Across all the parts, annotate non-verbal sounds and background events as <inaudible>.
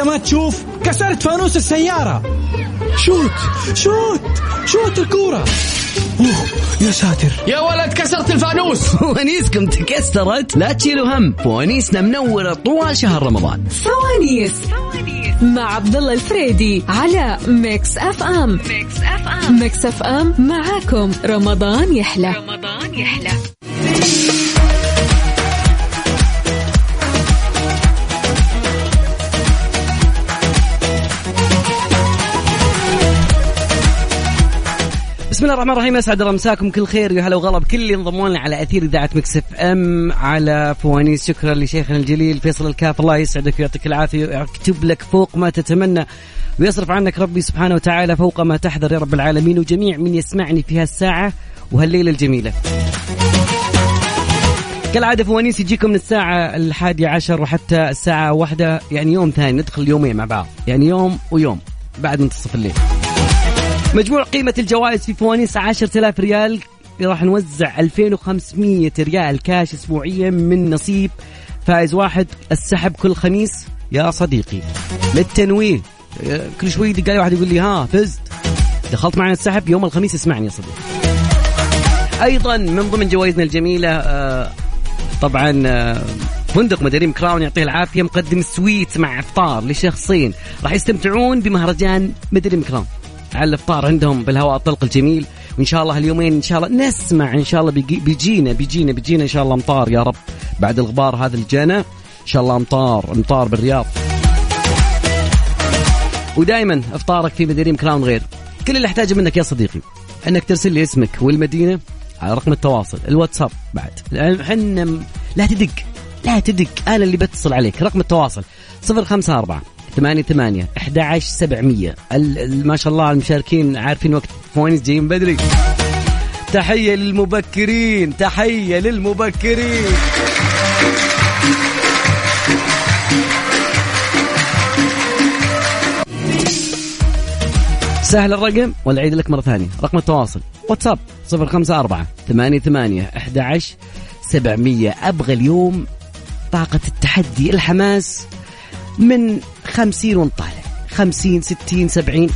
أنت ما تشوف كسرت فانوس السيارة. shoot shoot shoot الكورة. أوه يا ساتر. يا ولد كسرت الفانوس. <laughs> فوانيسكم تكسرت. لا تشيلوا هم. فوانيسنا منورة طوال شهر رمضان. فوانيس مع عبد الله الفريدي على Mix FM Mix FM Mix FM معاكم. رمضان يحلى. رمضان يحلى. بسم الله الرحمن الرحيم اسعد الله مساكم كل خير يا هلا وغلا بكل اللي انضموا لنا على أثير إذاعة Mix FM على فوانيس شكرا لشيخنا الجليل فيصل الكاف الله يسعدك ويعطيك العافية ويكتب لك فوق ما تتمنى ويصرف عنك ربي سبحانه وتعالى فوق ما تحذر يا رب العالمين وجميع من يسمعني في هالساعة وهالليلة الجميلة. كالعادة فوانيس يجيكم من الساعة الحادية عشر وحتى الساعة واحدة يعني يوم ثاني ندخل يومين مع بعض يعني يوم ويوم بعد منتصف الليل مجموع قيمة الجوائز في فوانيس 10000 ريال. راح نوزع 2500 ريال كاش اسبوعيا من نصيب. فائز واحد السحب كل خميس. يا صديقي للتنويه كل شوي علي واحد يقول لي ها فزت. دخلت معنا السحب يوم الخميس اسمعني يا صديقي. أيضا من ضمن جوائزنا الجميلة آه، طبعا آه، فندق مدريم Crown يعطيه العافية مقدم suite مع إفطار لشخصين. راح يستمتعون بمهرجان مدريم Crown. على الافطار عندهم بالهواء الطلق الجميل. وإن شاء الله اليومين إن شاء الله نسمع إن شاء الله بيجي بيجينا بيجينا بيجينا إن شاء الله أمطار يا رب. بعد الغبار هذا الجنة إن شاء الله امطار أمطار بالرياض. ودائما أفطارك في مدريم Crown غير. كل اللي أحتاجه منك يا صديقي. إنك ترسل لي اسمك والمدينة على رقم التواصل. الواتساب بعد. إحنا لا تدق. لا تدق. أنا اللي بتصل عليك. رقم التواصل. 054 ثمانية ثمانية أحد عشر سبعمية. ما شاء الله المشاركين عارفين وقت. فوانيس جايين بدري. تحية للمبكرين تحية للمبكرين. سهل الرقم ولا عيد لك مرة ثانية؟ رقم التواصل. واتساب صفر خمسة أربعة ثمانية ثمانية أحد عشر سبعمية. أبغى اليوم طاقة التحدي الحماس. من خمسين ونطالع. خمسين ستين سبعين.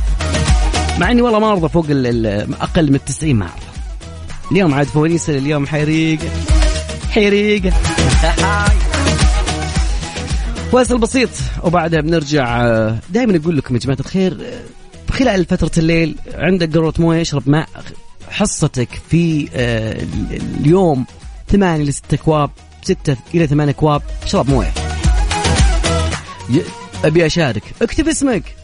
مع إني والله ما أرضى فوق أقل من التسعين ما ارضى اليوم عاد فوانيس اليوم حريقه حريقه فاصل <laughs> بسيط. وبعدها بنرجع دائما أقول لكم يا جماعة الخير خلال فترة الليل عندك قروه مويه اشرب ماء حصتك في آه، اليوم ثمانية لست اكواب ستة إلى ثمان اكواب اشرب موية. أبي أشارك. اكتب اسمك.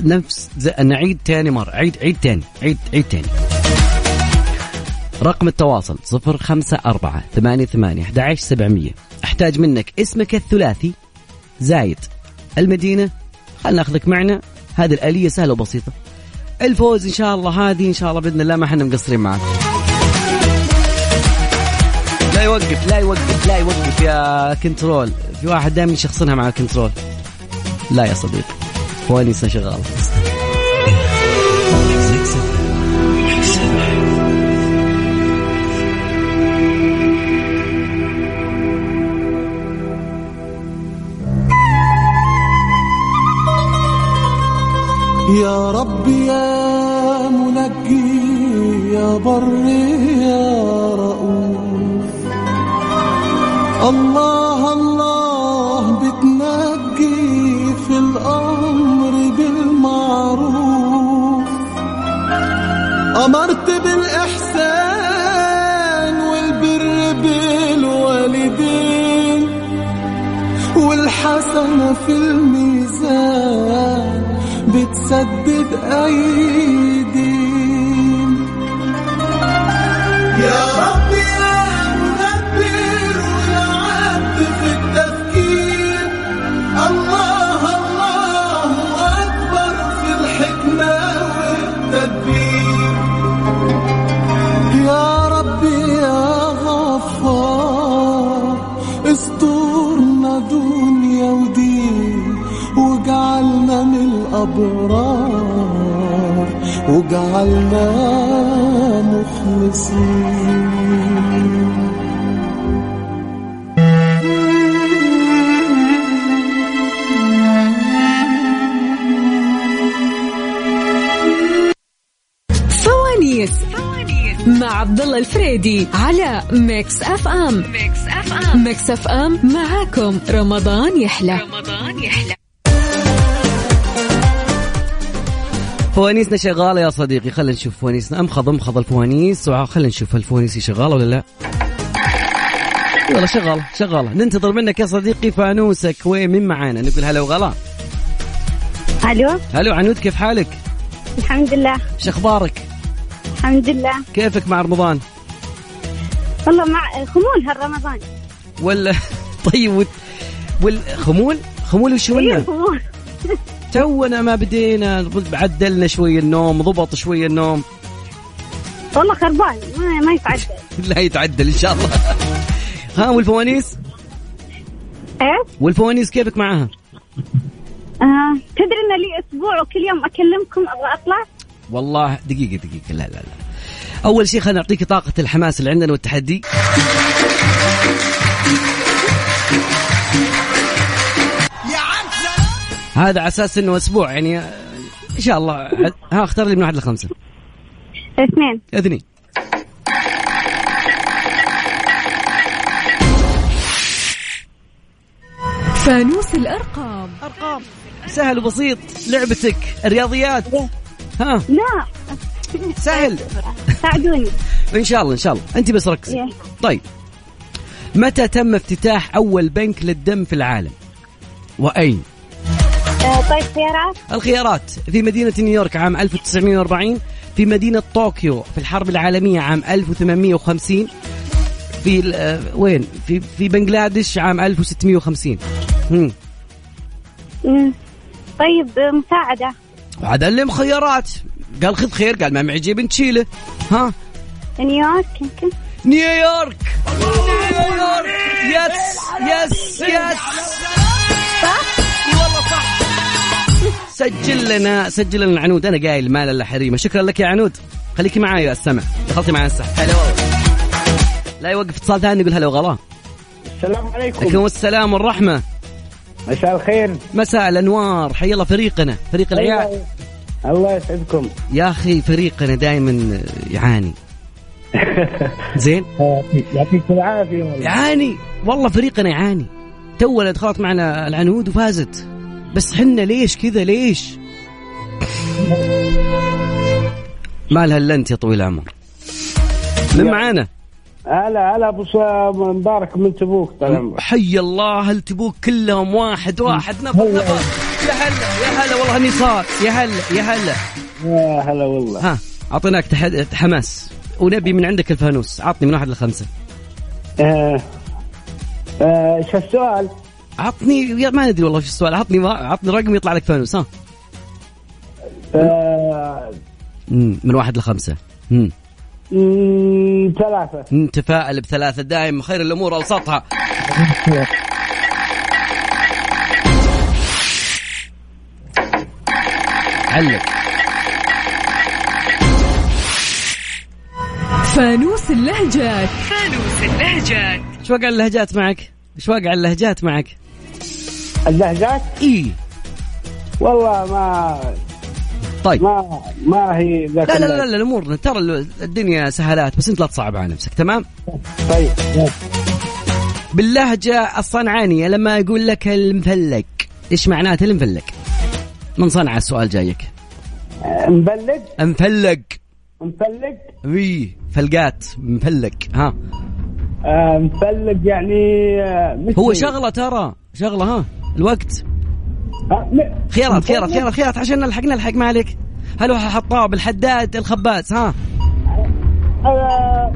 نفس نعيد تاني مرة. عيد عيد تاني. عيد عيد تاني. رقم التواصل صفر خمسة أربعة ثمانية ثمانية أحد عشر سبعمية. أحتاج منك اسمك الثلاثي زايد. المدينة خلنا ناخذك معنا. هذه الآلية سهلة وبسيطة. الفوز إن شاء الله هذه إن شاء الله بإذن الله ما إحنا مقصرين معك. لا يوقف لا يوقف لا يوقف يا control. في واحد دائما يشخصنها مع ال control. لا يا صديقي. فوانيس شغاله يا رب يا منجي يا بر يا رؤوف الله الله بتنجي في الأمر بالمعروف. أمرت بالإحسان والبر بالوالدين والحسنة في الميزان بتسدد أيدين يا رب الأبرار وجعلنا مخلصين. مع عبد الله الفريدي على Mix FM. Mix FM. Mix FM معاكم. رمضان يحلى. رمضان. فوانيسنا شغالة يا صديقي. خلينا نشوف فوانيسنا امخض امخض الفوانيس. وخلينا نشوف الفوانيس شغالة ولا لا. والله شغالة شغالة. ننتظر منك يا صديقي فانوسك. وين؟ من معانا؟ نقول هلا وغلا. ألو؟ هلو عنود كيف حالك؟ الحمد لله. إيش أخبارك؟ الحمد لله. كيفك مع رمضان؟ والله مع خمول هالرمضان. ولا <laughs> طيب وال- والخمول خمول؟ وش إيه، قلنا خمول. تونا ما بدينا. عدلنا شوي النوم ضبط شوي النوم. والله خربان. ما, ما يتعدل. <laughs> لا يتعدل إن شاء الله. ها والفوانيس؟ إيه؟ والفوانيس كيفك معاها آه. تدري إن لي أسبوع وكل يوم أكلمكم أبغى أطلع؟ والله دقيقة دقيقة. لا لا لا. أول شيء خلينا نعطيك طاقة الحماس اللي عندنا والتحدي. هذا على أساس إنه أسبوع يعني إن شاء الله. ها اختار لي من واحد لخمسة. اثنين. اثنين. فانوس الأرقام. أرقام. سهل وبسيط. لعبتك. الرياضيات. ها. لا. سهل. ساعدوني. إن شاء الله إن شاء الله. أنت بس ركزي. طيب. متى تم افتتاح أول بنك للدم في العالم؟ وأين؟ آه. طيب خيارات؟ الخيارات في مدينة نيويورك عام 1940 في مدينة طوكيو في الحرب العالمية عام 1850 في ال- آه، وين؟ في في بنغلاديش عام 1650 هم. مم. طيب مساعدة. وهذا اللي مخيرات. قال خذ خير قال ما معي جيب نشيله ها؟ نيويورك يمكن. نيويورك! نيويورك! يس يس يس صح؟ سجل لنا سجل لنا عنود. أنا قايل ما الا حريمة. شكرا لك يا عنود. خليكي معاي يا السمع. دخلتي معي السحب هلا. والله لا يوقف اتصال ثاني يقول هلا وغلا. السلام عليكم. عليكم السلام والرحمة. مساء الخير. مساء الأنوار. حي الله فريقنا. فريق العيال. الله يسعدكم. يا أخي فريقنا دائما يعاني. <laughs> زين؟ يعطيكم العافية. والله يعاني. والله فريقنا يعاني. تونا دخلت معنا العنود وفازت. بس حنا ليش كذا ليش؟ ما لها إلا أنت يا طويل العمر. من معانا؟ هلا هلا أبو مبارك من تبوك طال عمرك. حي الله هل تبوك كلهم واحد واحد نفر نفر يا هلا يا هلا والله إني صار. يا هلا يا هلا. يا هلا والله. ها أعطيناك تحد... حماس. ونبي من عندك الفانوس. عطني من واحد لخمسة. آه. آه، إيش السؤال؟ عطني يا ما ندري والله شو السؤال. عطني ما... عطني رقم يطلع لك فانوس ها. آه، من واحد مم. مم، ثلاثة. نتفائل بثلاثة. دائما خير الأمور أوسطها علق. فانوس اللهجات. فانوس اللهجات. إيش وقع اللهجات معك؟ إيش وقع اللهجات معك؟ اللهجات إي. والله ما طيب. ما ما هي لا لا لا, اللهجة. لا الأمور ترى الدنيا سهلات بس أنت لا تصعب على نفسك تمام؟ طيب باللهجة الصنعانية لما يقول لك المفلق إيش معناته المفلق؟ من صنعاء السؤال جايك؟ مبلج؟ مفلق مفلج اي فلقات مفلق ها؟ آه، مفلج يعني آه، هو شغلة ترى شغلة ها؟ الوقت. خيارات خيارات. خيارات خيارات عشان نلحق نلحق ما عليك. هل هو حطاب الحداد الخباز؟ ها. آه،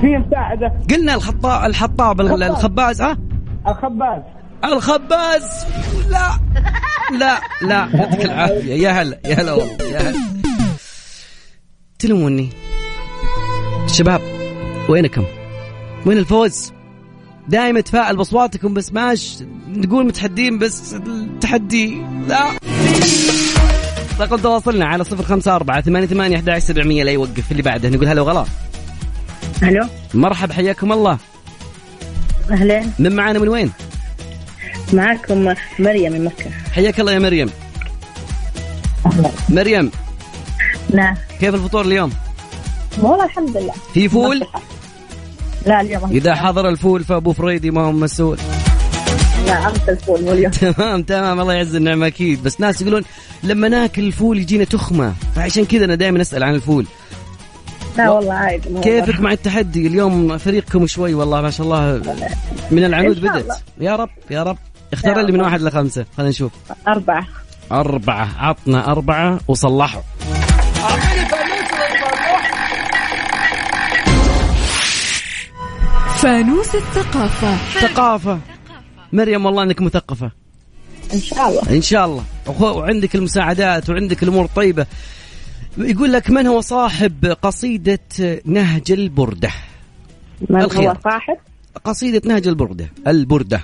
في مساعدة. قلنا الحطاب ال- خباز. الخباز ها؟ الخباز. الخباز! لا. لا لا. يعطيك العافية. يا هلا يا هلا والله يا هلا. تلوموني الشباب وينكم؟ وين الفوز؟ دائما تفائل بأصواتكم بس ماش نقول متحدين بس التحدي لا. رقم تواصلنا على صفر خمسة أربعة ثمانية ثمانية أحد سبعمية لا يوقف اللي بعده. نقول هلا وغلا. ألو مرحب حياكم الله. أهلا. من معانا من وين؟ معكم مريم من مكة. حياك الله يا مريم. مريم. نعم. كيف الفطور اليوم؟ والله الحمد لله. في فول؟ لا اليوم إذا حضر الفول فأبو فريدي ما هو مسؤول. لا امس الفول مو اليوم تمام تمام الله يعز النعمة أكيد. بس ناس يقولون لما ناكل الفول يجينا تخمة. فعشان كذا أنا دائما أسأل عن الفول. لا والله عادي كيفك مع التحدي؟ اليوم فريقكم شوي والله ما شاء الله من العنود بدت. يا رب يا رب. اختار لي من. واحد لخمسة. خلينا نشوف. أربعة. أربعة. عطنا أربعة وصلحوا. فانوس الثقافة. ثقافة. مريم والله إنك مثقفة. إن شاء الله. إن شاء الله. وعندك المساعدات وعندك الأمور الطيبة. يقول لك من هو صاحب قصيدة نهج البردة؟ من الخيار. هو صاحب؟ قصيدة نهج البردة. البردة.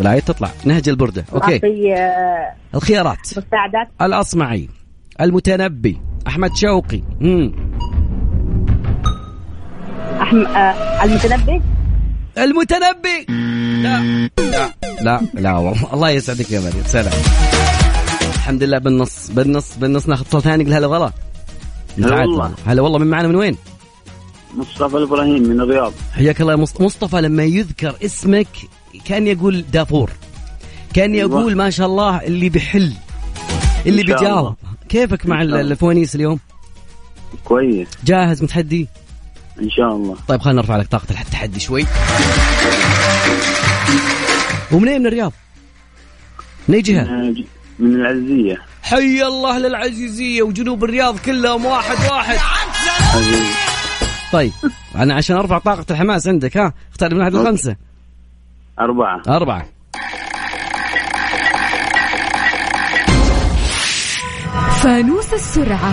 الآية تطلع. نهج البردة. أوكي. آه، الخيارات. مساعدات. الأصمعي المتنبي أحمد شوقي. مم. أحم... آه، المتنبي المتنبي لا لا لا لا والله الله يسعدك يا مريم سلام الحمد لله بالنص بالنص بالنص ناخذ صوت ثاني قل هلا وغلا هلا والله. هلا والله من معنا من وين؟ مصطفى الإبراهيم من الرياض حياك الله يا مص- مصطفى لما يذكر اسمك كان يقول دافور كان أيوة. يقول ما شاء الله اللي بيحل اللي بيجاوب. كيفك مع. الفوانيس اليوم؟ كويس جاهز متحدي؟ إن شاء الله. طيب خلينا نرفع لك طاقة التحدي شوي. ومنين من الرياض؟ من أي جهة؟ آه، ج- من العزية. حي الله للعزيزية وجنوب الرياض كلهم واحد واحد. طيب أنا عشان أرفع طاقة الحماس عندك ها؟ اختار من واحد لخمسة أربعة. أربعة. فانوس السرعة.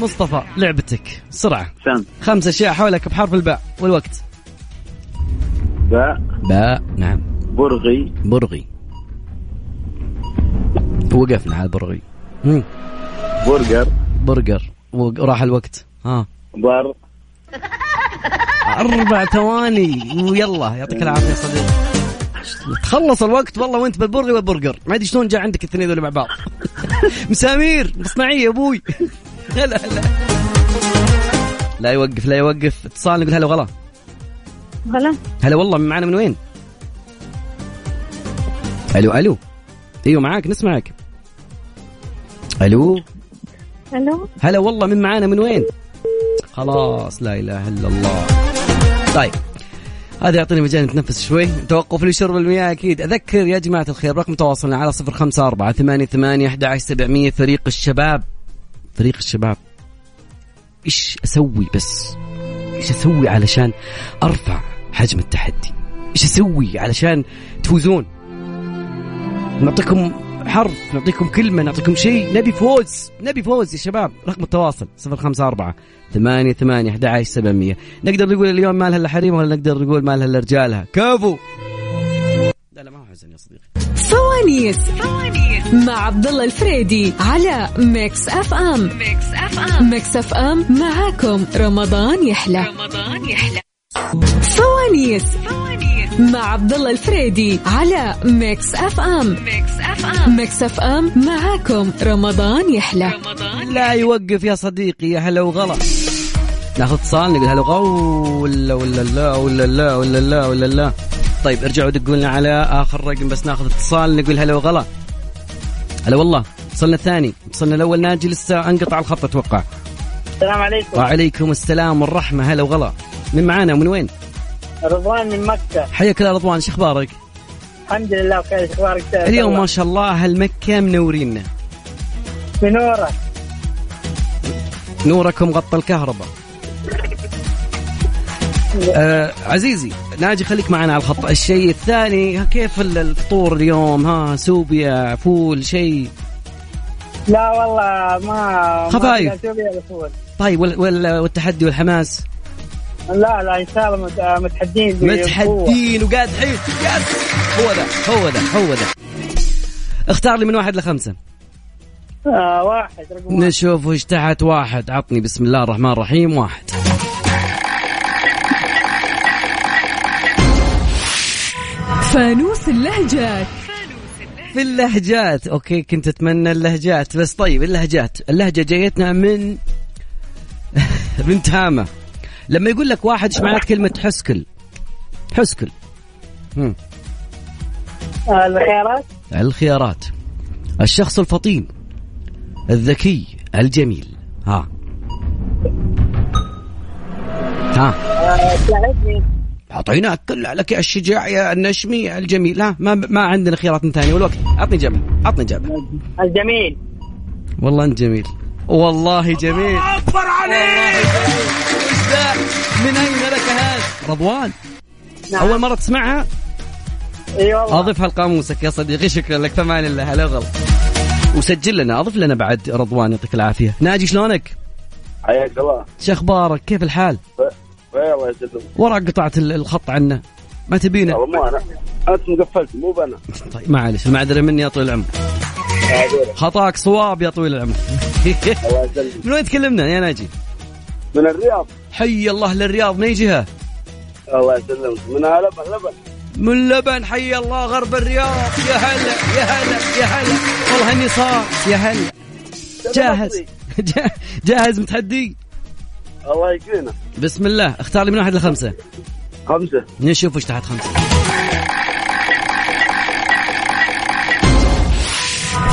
مصطفى لعبتك. سرعة سم. خمس أشياء حولك بحرف الباء. والوقت. باء. باء. نعم. برغي. برغي. وقفنا على البرغي. مم. برجر. برجر. وراح الوقت. ها. بر. أربع ثواني. ويلا يعطيك العافية يا صديقي. تخلص الوقت والله وانت بالبرغي والبرجر. ما أدري شلون جاء عندك الاثنين ذول مع بعض. <laughs> مسامير مصنعية يا أبوي. لا <laughs> لا لا يوقف لا يوقف. اتصال نقول هلا وغلا. غلا هلا والله من معنا من وين؟ ألو ألو. أيوه معاك نسمعك. ألو. ألو. هلا والله من معانا من وين؟ خلاص لا إله إلا الله. طيب. هذا يعطيني مجال نتنفس شوي. توقف لشرب المياه أكيد. أذكر يا جماعة الخير رقم تواصلنا على صفر خمسة أربعة ثمانية ثمانية فريق الشباب. فريق الشباب. إيش أسوي بس؟ إيش أسوي علشان أرفع حجم التحدي؟ إيش أسوي علشان تفوزون؟ نعطيكم حرف نعطيكم كلمة نعطيكم شيء. نبي فوز نبي فوز يا شباب. رقم التواصل صفر خمسة أربعة ثمانية ثمانية أحد عشر سبعمية. نقدر نقول اليوم مالها إلا حريم ولا نقدر نقول مالها إلا رجالها كفو لا لا ما هو حزن يا صديقي. فوانيس مع عبد الله الفريدي على Mix FM. Mix FM Mix FM معاكم رمضان يحلى. رمضان يحلى فوانيس مع عبد الله الفريدي على Mix FM. Mix FM Mix FM معاكم رمضان يحلى. رمضان لا يوقف يا صديقي يا هلا وغلا. ناخذ اتصال نقول هلا وغلا ولا ولا لا ولا لا ولا لا ولا لا. طيب ارجعوا دقوا لنا على آخر رقم بس ناخذ اتصال نقول هلا وغلا. هلا والله اتصلنا الثاني. اتصلنا الأول ناجي لسه انقطع الخط أتوقع. السلام عليكم. وعليكم السلام والرحمة. هلا وغلا. من معانا؟ ومن وين؟ رضوان من مكة. حياك الله رضوان شو أخبارك؟ الحمد لله بخير أخبارك اليوم ما شاء الله أهل مكة منورينا بنورة نوركم غطى الكهرباء. آه عزيزي. ناجي خليك معنا على الخط. الشيء الثاني كيف ال- الفطور اليوم؟ ها سوبيا فول شيء. لا والله ما خفايف. طيب وال وال والتحدي والحماس؟ لا لا إن شاء الله مت- متحدين. متحدين وقاعد حيل هو ذا هو ذا هو ذا اختار لي من واحد لخمسة. آه واحد رقم واحد. نشوف وش تحت واحد. عطني بسم الله الرحمن الرحيم واحد. فانوس اللهجات. في اللهجات. أوكي كنت أتمنى اللهجات. بس طيب اللهجات. اللهجة جايتنا من <laughs> بنت هامه لما يقول لك واحد إيش معنات كلمة حسكل؟ حسكل. هم. الخيارات؟ الخيارات. الشخص الفطين الذكي الجميل. ها. ها. ساعدني. اعطيناك كل لك يا الشجاع يا النشمي يا الجميل. ها ما ما عندنا خيارات ثانية. والوقت؟ عطني جبل عطني جبل الجميل. والله أنت جميل. والله جميل. أكبر عليك. من أين لك هذا؟ رضوان. نعم. أول مرة تسمعها؟ إي والله. اضيفها لقاموسك يا صديقي. شكرا لك. فمان الله هلا وغلا. وسجل لنا اضف لنا بعد. رضوان يعطيك العافية. ناجي شلونك؟ حياك الله. شو أخبارك؟ كيف الحال؟ الله يسلمك وراك قطعت ال- الخط عنا ما تبينا والله مو أنا. أنت مقفلت مو بانا طيب معلش المعذره مني يا طويل العمر. خطاك صواب يا طويل العمر. <laughs> من وين تكلمنا يا ناجي؟ من الرياض. حي الله للرياض من أي جهة؟ الله يسلمك. من لبن لبن. من لبن حي الله. غرب الرياض. يا هلا يا هلا يا هلا. والله إني صار. يا هلا. جاهز. جا- <laughs> جاهز متحدي؟ الله يكفينا بسم الله. اختار لي من واحد لخمسة. خمسة. نشوف وش تحت خمسة.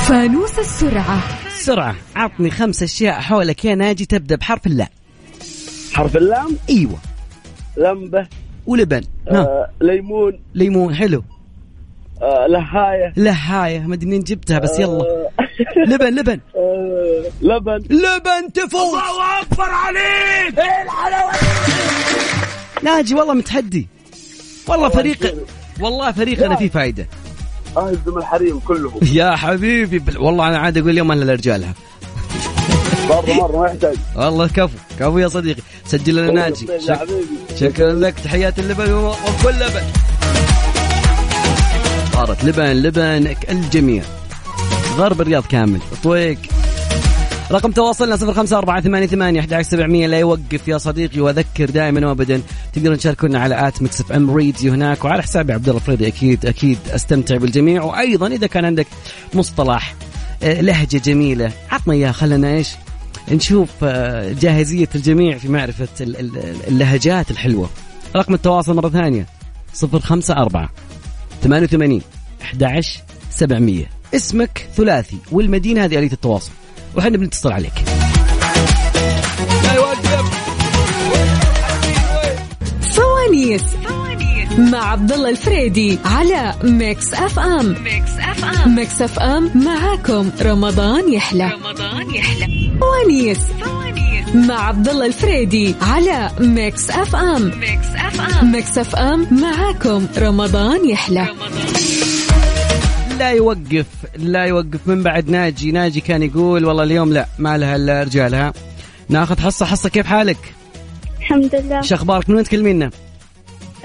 فانوس السرعة. بسرعة عطني خمس أشياء حولك. يا ناجي تبدأ بحرف اللام. حرف اللام؟ أيوه. لمبة. ولبن. ها. آه ليمون. ليمون حلو. آه لهاية لهاية ما أدري منين جبتها بس يلا. آه لبن لبن. <laughs> لبن. لبن تفوز. الله أكبر عليك. إيه الحلاوة. ناجي والله متحدي. والله فريق والله فريقنا فيه فايدة. اهزم الحريم كلهم <laughs> يا حبيبي. والله أنا عاد أقول اليوم أنا لرجالها مرة مرة ما يحتاج. والله كفو كفو يا صديقي. سجل لنا ناجي. شك... شكرا لك تحيات اللبن وكل لبن. صارت لبن لبن الجميع. غرب الرياض كامل. طويق رقم تواصلنا 0548811700 لا يوقف يا صديقي واذكر دائما وابدا. تقدرون تشاركونا على at Mix FM Radio هناك وعلى حسابي عبد الله الفريدي. أكيد أكيد أستمتع بالجميع. وأيضا إذا كان عندك مصطلح آه، لهجة جميلة عطنا إياها. خلنا إيش؟ نشوف آه، جاهزية الجميع في معرفة اللهجات الحلوة. رقم التواصل مرة ثانية 054 88 11700 اسمك ثلاثي والمدينة هذه آلية التواصل. وحنا بنتصل عليك. فوانيس مع عبد الله الفريدي على Mix FM Mix FM Mix FM معاكم. رمضان يحلى. رمضان يحلى فوانيس مع عبد الله الفريدي على Mix FM Mix FM Mix FM معاكم. رمضان يحلى. لا يوقف لا يوقف من بعد ناجي ناجي كان يقول والله اليوم لا ما لها الا رجالها ناخذ حصه حصه كيف حالك؟ الحمد لله إيش أخبارك من وين تكلمينا؟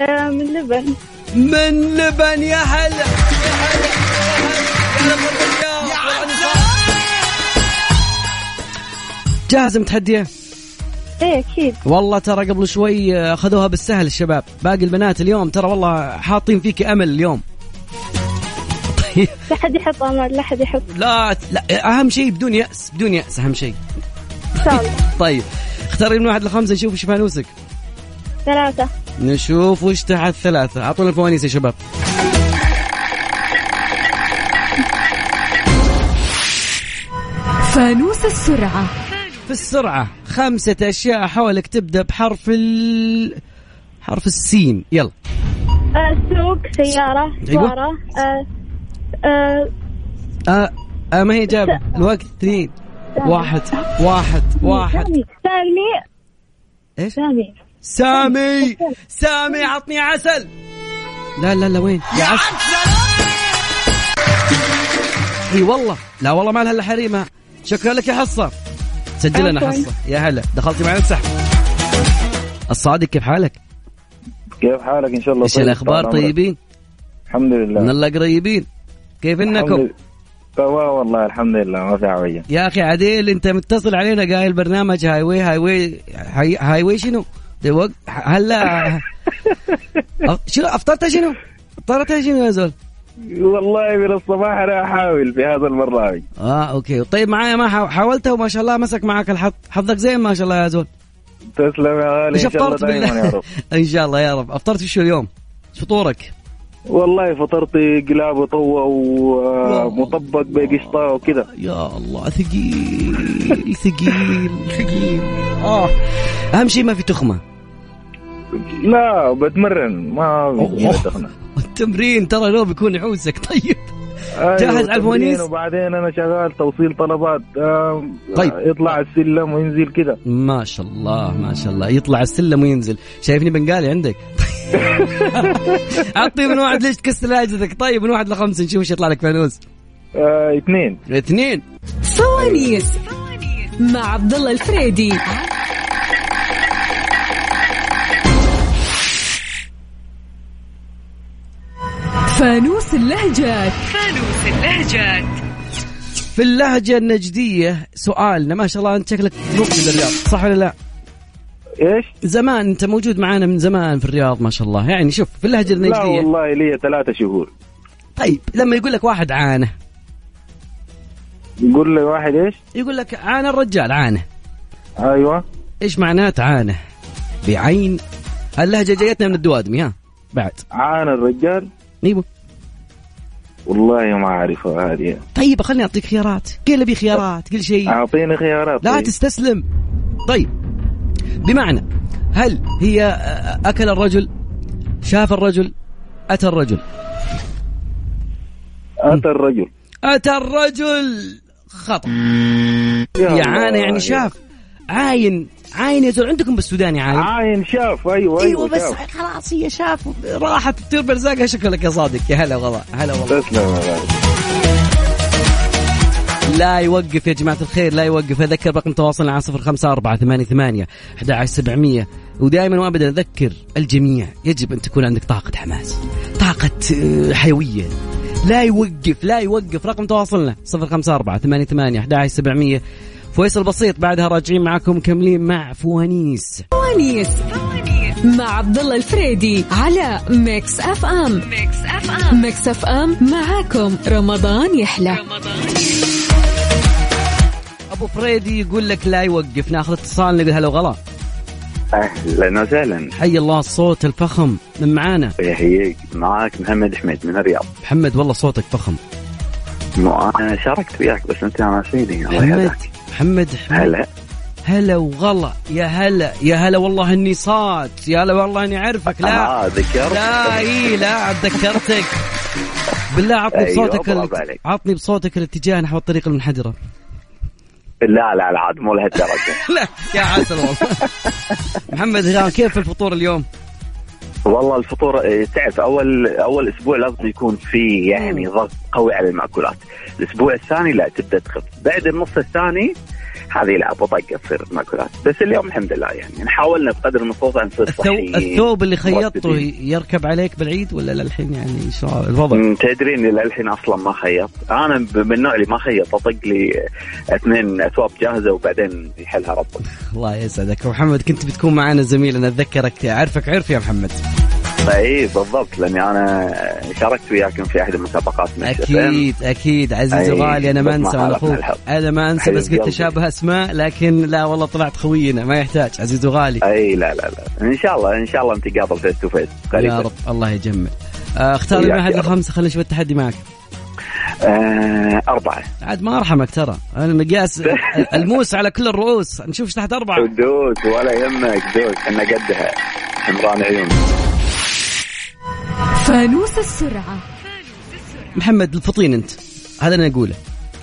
آه من لبن من لبن يا هلا يا هلا يا هلا يا هلا جاهزة متحدية؟ إيه أكيد والله ترى قبل شوي اخذوها بالسهل الشباب باقي البنات اليوم ترى والله حاطين فيك امل اليوم لا حد يحط أمل لا حد يحط. لا لا أهم شيء بدون يأس بدون يأس أهم شيء. إن شاء الله. <laughs> طيب اختاري من واحد لخمسة نشوف إيش فانوسك. ثلاثة. نشوف وش تحت ثلاثة. أعطونا الفوانيس يا شباب. <laughs> فانوس السرعة. في السرعة. خمسة أشياء حولك تبدأ بحرف ال حرف السين. يلا. آه سوق سيارة أيوة. آه آه ما هي إجابة؟ الوقت اثنين. واحد واحد واحد. سامي سامي. إيش؟ سامي. سامي! سامي. عطني عسل. لا لا لا وين؟ يا عسل. إي والله. لا والله ما لها إلا حريمه شكرا لك يا حصة. سجل لنا. حصة. يا هلا. دخلتي معنا السحب الصادق كيف حالك؟ كيف حالك؟ إن شاء الله إيش الأخبار؟ طيبين؟ الحمد لله. من الله قريبين. كيف انكم؟ سوا والله الحمد لله ما في عوية يا أخي عديل أنت متصل علينا قايل برنامج هاي واي هاي واي هاي, واي شنو؟ وق- هلا <laughs> شنو أفطرت شنو؟ أفطرت شنو يا زول؟ والله من الصباح أنا أحاول في هذا البرنامج آه أوكي طيب معايا ما حا- حاولت وما شاء الله مسك معك الحظ حظك زين ما شاء الله يا زول تسلم يا غالي إن شاء الله دائما يا رب <laughs> إن شاء الله يا رب أفطرت وشو اليوم؟ إيش فطورك؟ والله فطرت قلاب وطوة ومطبق بقشطة وكذا. يا الله ثقيل ثقيل. <laughs> ثقيل. آه. أهم شيء ما في تخمة. لا بتمرن ما. دخنة التمرين ترى لو بيكون يعوزك. طيب. أيوة، جاهز على الفوانيس؟ وبعدين أنا شغال توصيل طلبات. آه، طيب. يطلع السلم وينزل كذا. ما شاء الله ما شاء الله. يطلع السلم وينزل. شايفني بنقالي عندك؟ <laughs> <laughs> اعطي من واحد ليش تكسر عجزك طيب من واحد لخمسة نشوف إيش يطلع لك فانوس. آه، اثنين. اثنين. فوانيس مع عبد الله الفريدي. فانوس اللهجات. في اللهجة النجدية سؤالنا ما شاء الله أنت شكلك مفيد الرياض. صح ولا لا؟ إيش؟ زمان أنت موجود معانا من زمان في الرياض ما شاء الله. يعني شوف في اللهجة لا النجدية. والله لي ثلاثة شهور. طيب لما يقول لك واحد عانه يقول لي واحد إيش؟ يقول لك عانى الرجال عانه أيوه. إيش معنات عانه؟ بعين. اللهجة جايتنا من الدوادمي ها. بعد. عانى الرجال؟ أيوه. والله ما اعرفها هذه. طيب خليني أعطيك خيارات. قل لي خيارات قل شيء. أعطيني خيارات لا طيب. تستسلم. طيب. بمعنى هل هي أكل الرجل؟ شاف الرجل؟ أتى الرجل؟ أتى الرجل. أتى الرجل. خطأ. يا يا عانى الله. يعني شاف. عاين عاين يا زول. عندكم بالسودان يا عاين؟ عاين شاف. أيوه أيوه بس شاف. خلاص هي شاف. راحت تطير برزاقها شكلك يا صادق. يا هلا والله. هلا والله. تسلم لا يوقف يا جماعة الخير لا يوقف. أذكر رقم تواصلنا على صفر خمسة أربعة ثمانية ثمانية. أحد عشر سبعمية. ودائما وأبدا أذكر الجميع يجب أن تكون عندك طاقة حماس طاقة آه، حيوية. لا يوقف لا يوقف. رقم تواصلنا صفر خمسة أربعة ثمانية ثمانية. أحد عشر سبعمية. فيصل بسيط بعدها راجعين معكم مكملين مع فوانيس. فوانيس. مع عبد الله الفريدي على Mix FM. Mix FM. Mix FM معاكم. رمضان يحلى. أبو فريدي يقول لك لا يوقف ناخذ اتصال نقول هلا وغلا. أهلا وسهلا. حي الله الصوت الفخم من معانا. يحييك. معاك محمد حميد من الرياض. محمد والله صوتك فخم. أنا شاركت وياك بس أنت ناسيني الله محمد يهداك. محمد هلا. هلا وغلا. يا هلا يا هلا والله إني صاد. يا هلا والله إني اعرفك لا. آه ذكرت. لا إي لا ذكرتك. بالله عطني أيوة، بصوتك. عطني بصوتك الاتجاه نحو الطريق المنحدرة. لا لا لا عاد مو لهالدرجة. <laughs> لا يا عسل والله. <laughs> محمد ها، كيف الفطور اليوم؟ والله الفطور إيه، تعرف أول أول أسبوع لازم يكون في يعني ضغط قوي على المأكولات. الأسبوع الثاني لا تبدأ تخف. بعد النص الثاني هذه لا بطقه تصير المأكولات بس اليوم الحمد لله يعني حاولنا بقدر المستطاع نصير الثوب, صحيين الثوب اللي خيطته. يركب عليك بالعيد ولا للحين يعني إيش الوضع؟ تدري اني للحين أصلا ما خيط. أنا من النوع اللي ما خيط أطق لي اثنين أثواب جاهزة وبعدين يحلها ربك. الله يسعدك. محمد كنت بتكون معنا زميل أنا أتذكرك. اعرفك عرف يا محمد. اي بالضبط لأني أنا شاركت وياكم في أحد المسابقات من أكيد أكيد. عزيز أي، وغالي أنا ما أنسى أنا أخوك. أنا ما أنسى بس قلت. تشابه أسماء لكن لا والله طلعت خوينا ما يحتاج. عزيز وغالي اي لا لا لا. إن شاء الله إن شاء الله نتقابل face to face يا رب الله يجمل آه، اختار لي واحد يا رب. لخمسه خلينا نشوف التحدي معك. آه أربعة. عاد ما أرحمك ترى. أنا المقياس <laughs> الموس على كل الرؤوس. نشوف تحت أربعة. دوس ولا يهمك دوس إحنا قدها. حمران عيون. فانوس السرعة. محمد الفطين أنت. هذا اللي أقوله.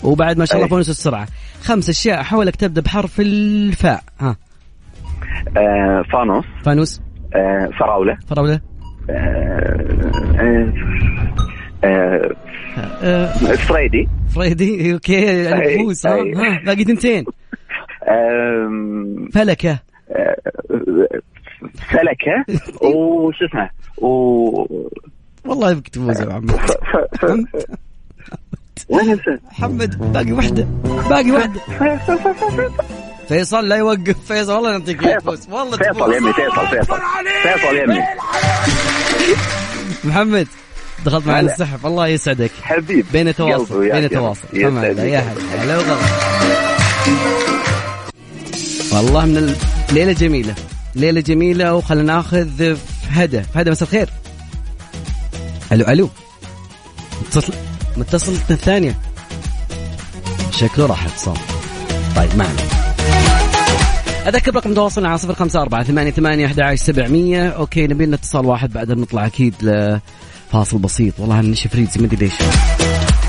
وبعد ما شاء الله أي. فانوس السرعة. خمس أشياء حولك تبدأ بحرف الفاء. ها. آه فانوس. فانوس. آه فراولة. فراولة. آه آه آه فريدي. فريدي okay. أي، الفوس ها باقي تنتين <laughs> آم، فلكة. آه، فلكة. <laughs> وش اسمه؟ و والله يبك تفوز يا محمد؟ محمد باقي واحدة باقي واحدة فيصل لا يوقف فيصل والله يعطيك إياه تفوز والله فيصل تفوز. يمي فيصل فيصل. فيصل يمي. محمد دخلت معنا. السحب الله يسعدك. حبيب بين تواصل بين تواصل يا هلا هلا وغلا. والله من ال... ليلة جميلة ليلة جميلة وخلنا ناخذ هدى هدى مساء الخير. ألو ألو. متصل متصلتنا الثانية شكله راح اتصال طيب معنا أذكر رقم تواصلنا على صفر خمسة أربعة ثمانية ثمانية أحد عشر سبعمية. okay نبي لنا اتصال واحد بعدها نطلع أكيد لفاصل بسيط. والله نشف ريق ما أدري ليش.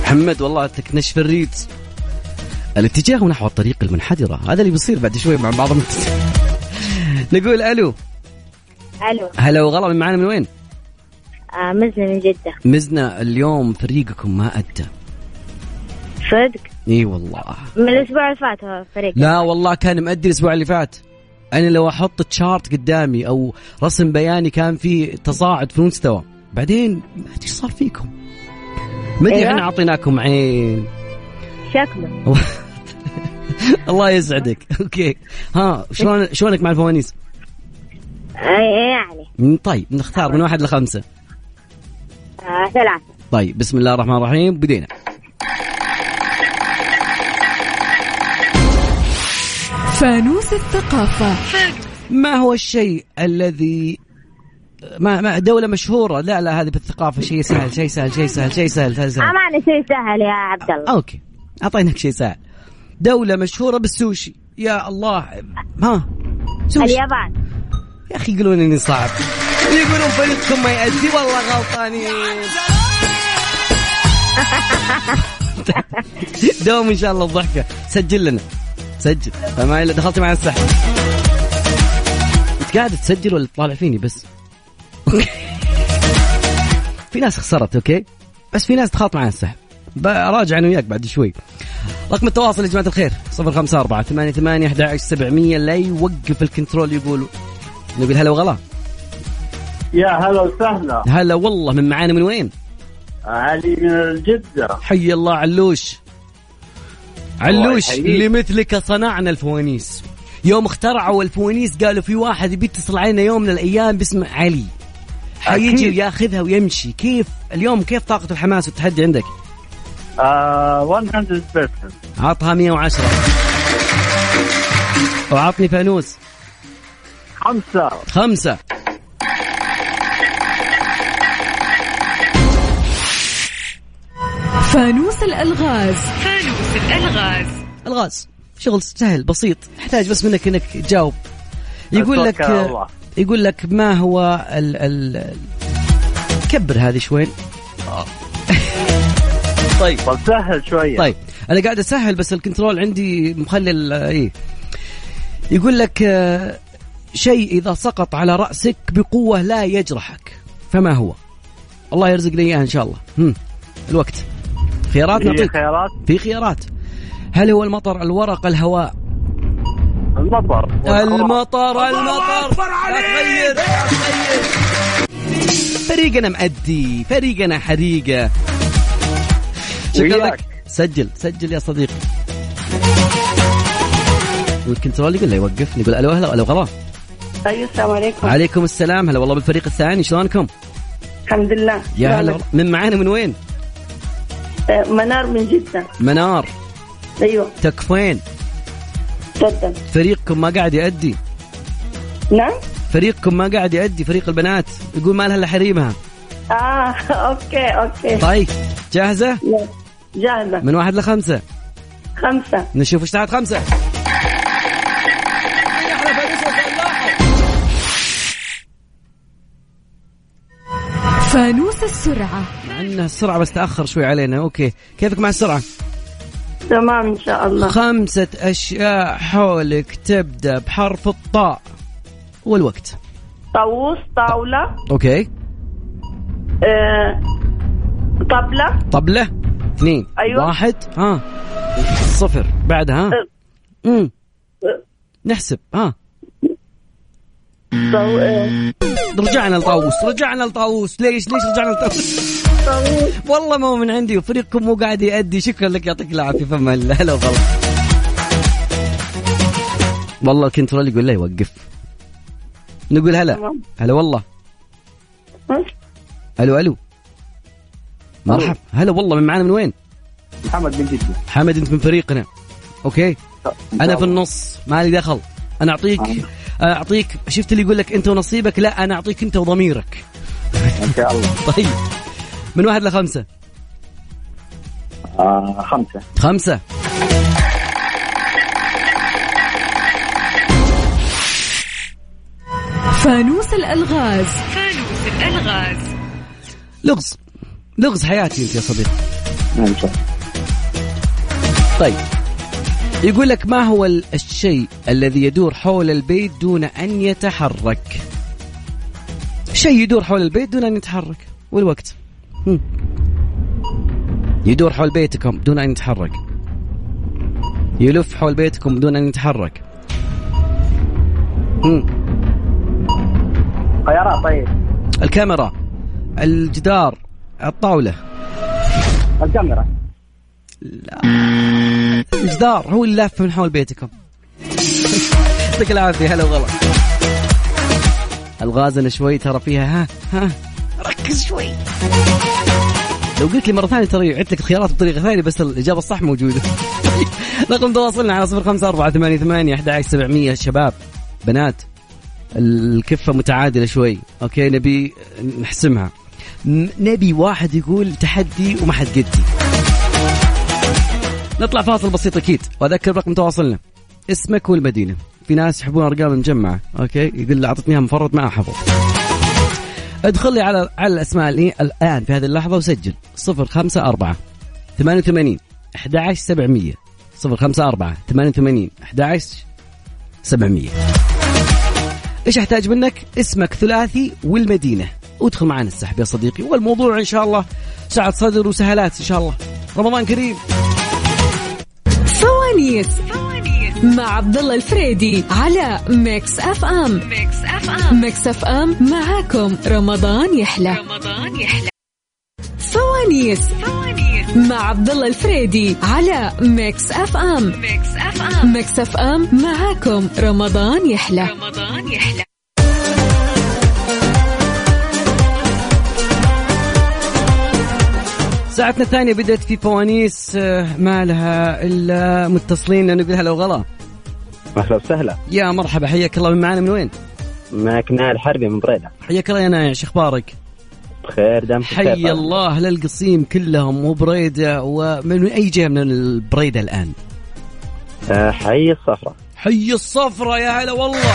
محمد والله تك نشف الريق. الاتجاه نحو الطريق المنحدرة. هذا اللي بيصير بعد شوي مع بعض. <laughs> نقول ألو. ألو. هلا وغلا من معانا من وين؟ آه مزنة من جدة. مزنا اليوم فريقكم ما أدى. صدق؟ إي والله. من الأسبوع اللي فات فريق. لا والله كان مأدي الأسبوع اللي فات. أنا لو أحط تشارت قدامي أو رسم بياني كان فيه تصاعد في المستوى بعدين ما إيش صار فيكم. ما أدري أيوة. إحنا أعطيناكم عين. شكله. <laughs> الله يسعدك. أوكي. ها شلون شلونك مع الفوانيس؟ اي يعني. مم، طيب نختار من واحد لخمسة. آه ثلاثة طيب بسم الله الرحمن الرحيم. بدينا. فانوس الثقافة. ما هو الشيء الذي ما ما دولة مشهورة؟ لا لا هذه بالثقافة. شيء سهل شيء سهل شيء سهل شيء سهل شيء سهل. أمانة شيء سهل يا عبد الله. أوكي. اعطيناك شيء سهل. دولة مشهورة بالسوشي. يا الله. ها؟ سوشي. اليابان. يا أخي يقولون إني صعب. يقولون فريقكم ما يأدي والله غلطانين. <laughs> دوم إن شاء الله الضحكة. سجل لنا. سجل. فما دخلت معي السحب أنت قاعد تسجل ولا تطالع فيني بس؟ <laughs> في ناس خسرت okay؟ بس في ناس دخلت معي السحب براجع أنا وياك بعد شوي. رقم التواصل يا جماعة الخير. 054 88 11 700 لا يوقف ال control يقولوا نقول هلا وغلا. يا هلا وسهلا. هلا والله من معانا من وين؟ علي من جدة حي الله علوش. علوش. اللي مثلك صنعنا الفوانيس. يوم اخترعوا الفوانيس قالوا في واحد يبي يتصل علينا يوم من الأيام باسمه علي. حيجي. ياخذها ويمشي. كيف اليوم كيف طاقة الحماس والتحدي عندك؟ آه 100% عطها 110 وعطني فانوس. خمسة. خمسة. فانوس الألغاز. ألغاز. شغل سهل بسيط. يحتاج بس منك إنك تجاوب. يقول لك الله. يقول لك ما هو ال ال كبر هذه شوي <laughs> طيب. طب سهل شوية. طيب. أنا قاعد أسهل بس الكنترول عندي مخلي ال- إيه. يقول لك آه، شيء إذا سقط على رأسك بقوة لا يجرحك. فما هو؟ الله يرزقنا اياه إن شاء الله. هم. الوقت. خيارات نعطيك خيارات. في خيارات. هل هو المطر الورق الهواء؟ المطر. المطر المطر. لا تغير لا تغير فريقنا مأدي فريقنا حريقة. شكرا. لك. سجل سجل يا صديقي. والكنترول يقول له يوقف يقول ألو هلا ألو غلا أيوه السلام عليكم. عليكم السلام. هلا والله بالفريق الثاني شلونكم؟ الحمد لله. يا هلا. من معانا من وين؟ آه، منار من جدة. منار. أيوه. تكفين تفضل فريقكم ما قاعد يأدي؟ نعم. فريقكم ما قاعد يأدي فريق البنات؟ يقول ما لها إلا حريمها. آه <laughs> okay okay. طيب جاهزة؟ جاهزة. من واحد لخمسة؟ خمسة. نشوف إيش تحت خمسة. فانوس السرعة. مع ان السرعة بس تأخر شوي علينا. okay. كيفك مع السرعة؟ تمام إن شاء الله. خمسة أشياء حولك تبدأ بحرف الطاء والوقت. طاووس طاولة. okay. آه، طبلة. طبلة. اثنين. أيوة. واحد. ها. صفر. بعدها. ها امم نحسب. ها. آه، رجعنا لطاووس رجعنا لطاووس. ليش ليش رجعنا لطاووس؟ طاووس. والله ما هو من عندي وفريقكم مو قاعد يأدي. شكرا لك يعطيك العافية. فما هلا وغلا والله. ال control يقول لا يوقف. نقول هلا. هلا والله. ألو ألو مرحبا. هلا والله من معانا من وين؟ محمد من جدة حمد انت من فريقنا. okay. أنا في النص. مالي دخل. أنا أعطيك أعطيك شفت اللي يقول لك أنت ونصيبك؟ لا أنا أعطيك أنت وضميرك. إن شاء الله. طيب. من واحد لخمسة. آه خمسة. خمسة. فانوس الألغاز. فانوس الألغاز. لغز. لغز حياتي أنت يا صديقي. طيب. يقول لك ما هو ال- الشيء الذي يدور حول البيت دون أن يتحرك؟ شيء يدور حول البيت دون أن يتحرك. والوقت. هم. يدور حول بيتكم دون أن يتحرك. يلف حول بيتكم دون أن يتحرك. خيارات طيب. الكاميرا الجدار الطاولة. الكاميرا. الجدار هو اللي لافف من حول بيتكم. يعطيك العافية هلا وغلا. الغازنا شوي ترى فيها ها ها ركز شوي. لو قلت لي مرة ثانية ترى عدت لك الخيارات بطريقة ثانية بس الإجابة الصح موجودة. <laughs> رقم تواصلنا على صفر خمسة أربعة ثمانية ثمانية أحد سبعمية. شباب بنات الكفة متعادلة شوي. أوكي نبي نحسمها. نبي واحد يقول تحدي وما حد قدي. نطلع فاصل بسيط أكيد. وأذكر رقم تواصلنا. اسمك والمدينة. في ناس يحبون أرقام المجمعه أوكي؟ يقول لي أعطتني إياها مفرط ما حفظ ادخل لي على على الأسماء اللي الآن في هذه اللحظة وسجل. 054 88 11700 054 88 11 700 إيش أحتاج منك؟ اسمك ثلاثي والمدينة. وادخل معنا السحب يا صديقي. والموضوع إن شاء الله سعة صدر وسهلات إن شاء الله. رمضان كريم. فوانيس مع عبد الله الفريدي على Mix FM Mix FM Mix FM معاكم. رمضان يحلى. رمضان يحلى فوانيس مع عبد الله الفريدي على Mix FM Mix FM Mix FM معاكم. رمضان يحلى رمضان يحلى. ساعتنا الثانية بدأت في فوانيس آه، ما لها إلا متصلين نقول هلا وغلا. أهلا وسهلا. يا مرحبا حياك الله. من معنا من وين؟ معك نائل حربي من بريدة. حياك الله يا نايع شو أخبارك؟ بخير دام حي الله أهل القصيم كلهم وبريدة ومن أي جهة من البريدة الآن؟ آه حي الصفرة. حي الصفرة يا هلا والله.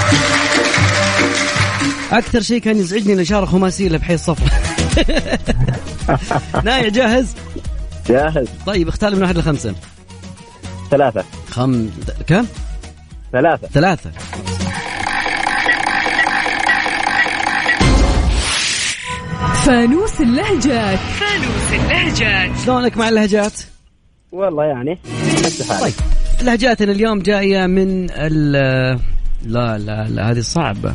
أكثر شيء كان يزعجني الإشارة خماسية اللي بحي الصفرة. <laughs> نايع جاهز؟ جاهز. طيب اختار من واحد لخمسة. ثلاثة. خم كم؟ ثلاثة. ثلاثة. فانوس اللهجات. فانوس اللهجات. شلونك مع اللهجات؟ والله يعني طيب لهجاتنا اليوم جاية من ال لا لا لا هذه صعبة.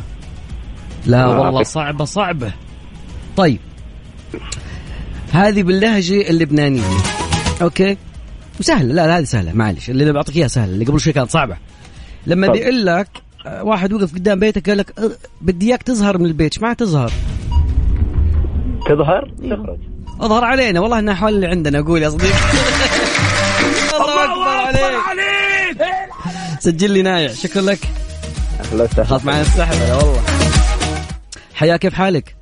لا والله. صعبة صعبة. طيب هذه باللهجة اللبنانية. أوكي؟ وسهلة لا لا هذه سهلة. معلش اللي بعطيك إياها سهلة اللي قبل شوي كانت صعبة. لما. بيقول لك واحد وقف قدام بيتك قال لك أه، بدي إياك تظهر من البيت. إيش معنى تظهر؟ تظهر؟ أيوه. تخرج. أظهر علينا. والله إنها حول اللي عندنا أقول يا صديقي. <laughs> الله أكبر عليك. سجل لي نايع. شكرا لك. خاف معنا السحب والله. حيا كيف حالك؟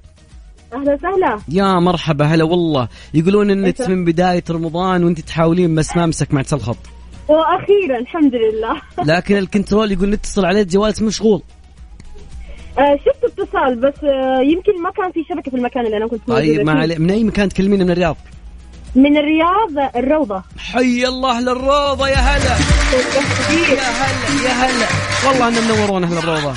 أهلا وسهلا. يا مرحبا هلا والله. يقولون إنك من بداية رمضان وأنت تحاولين بس ما مسك معك الخط. وأخيرا الحمد لله. <laughs> لكن الكنترول يقول نتصل عليه جوالك مشغول. آه شفت اتصال بس آه يمكن ما كان في شبكة في المكان اللي أنا كنت طيب ما. علي من أي مكان تكلمينا؟ من الرياض؟ من الرياض الروضة. حي الله للروضة يا هلا. يا هلا يا هلا. والله انه منورون أهل الروضة.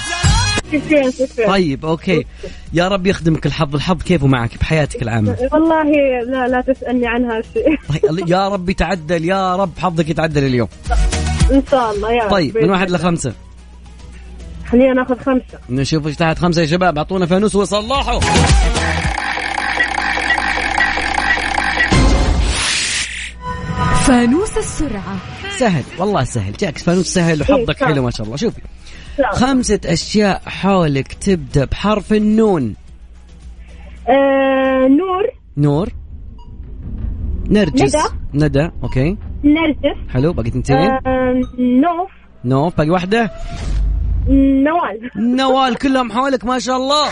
شكرا شكرا. طيب أوكي. يا رب يخدمك الحظ الحظ كيفه معك بحياتك العامة؟ والله لا لا تسألني عن هالشيء طيب يا رب يتعدل يا رب حظك يتعدل اليوم. إن شاء الله يا رب. طيب من واحد لخمسة؟ خلينا ناخذ خمسة. نشوف إيش تحت. خمسة يا شباب أعطونا فانوس وصلحوا فانوس السرعة. سهل والله سهل. جاك فانوس سهل وحظك إيه، حلو ما شاء الله. شوفي خمسة أشياء حولك تبدأ بحرف النون. آه نور. نور. نرجس. ندى. ندى أوكي. نرجس. حلو باقي تنتين آه نوف. نوف باقي واحدة. نوال. نوال كلهم حولك ما شاء الله.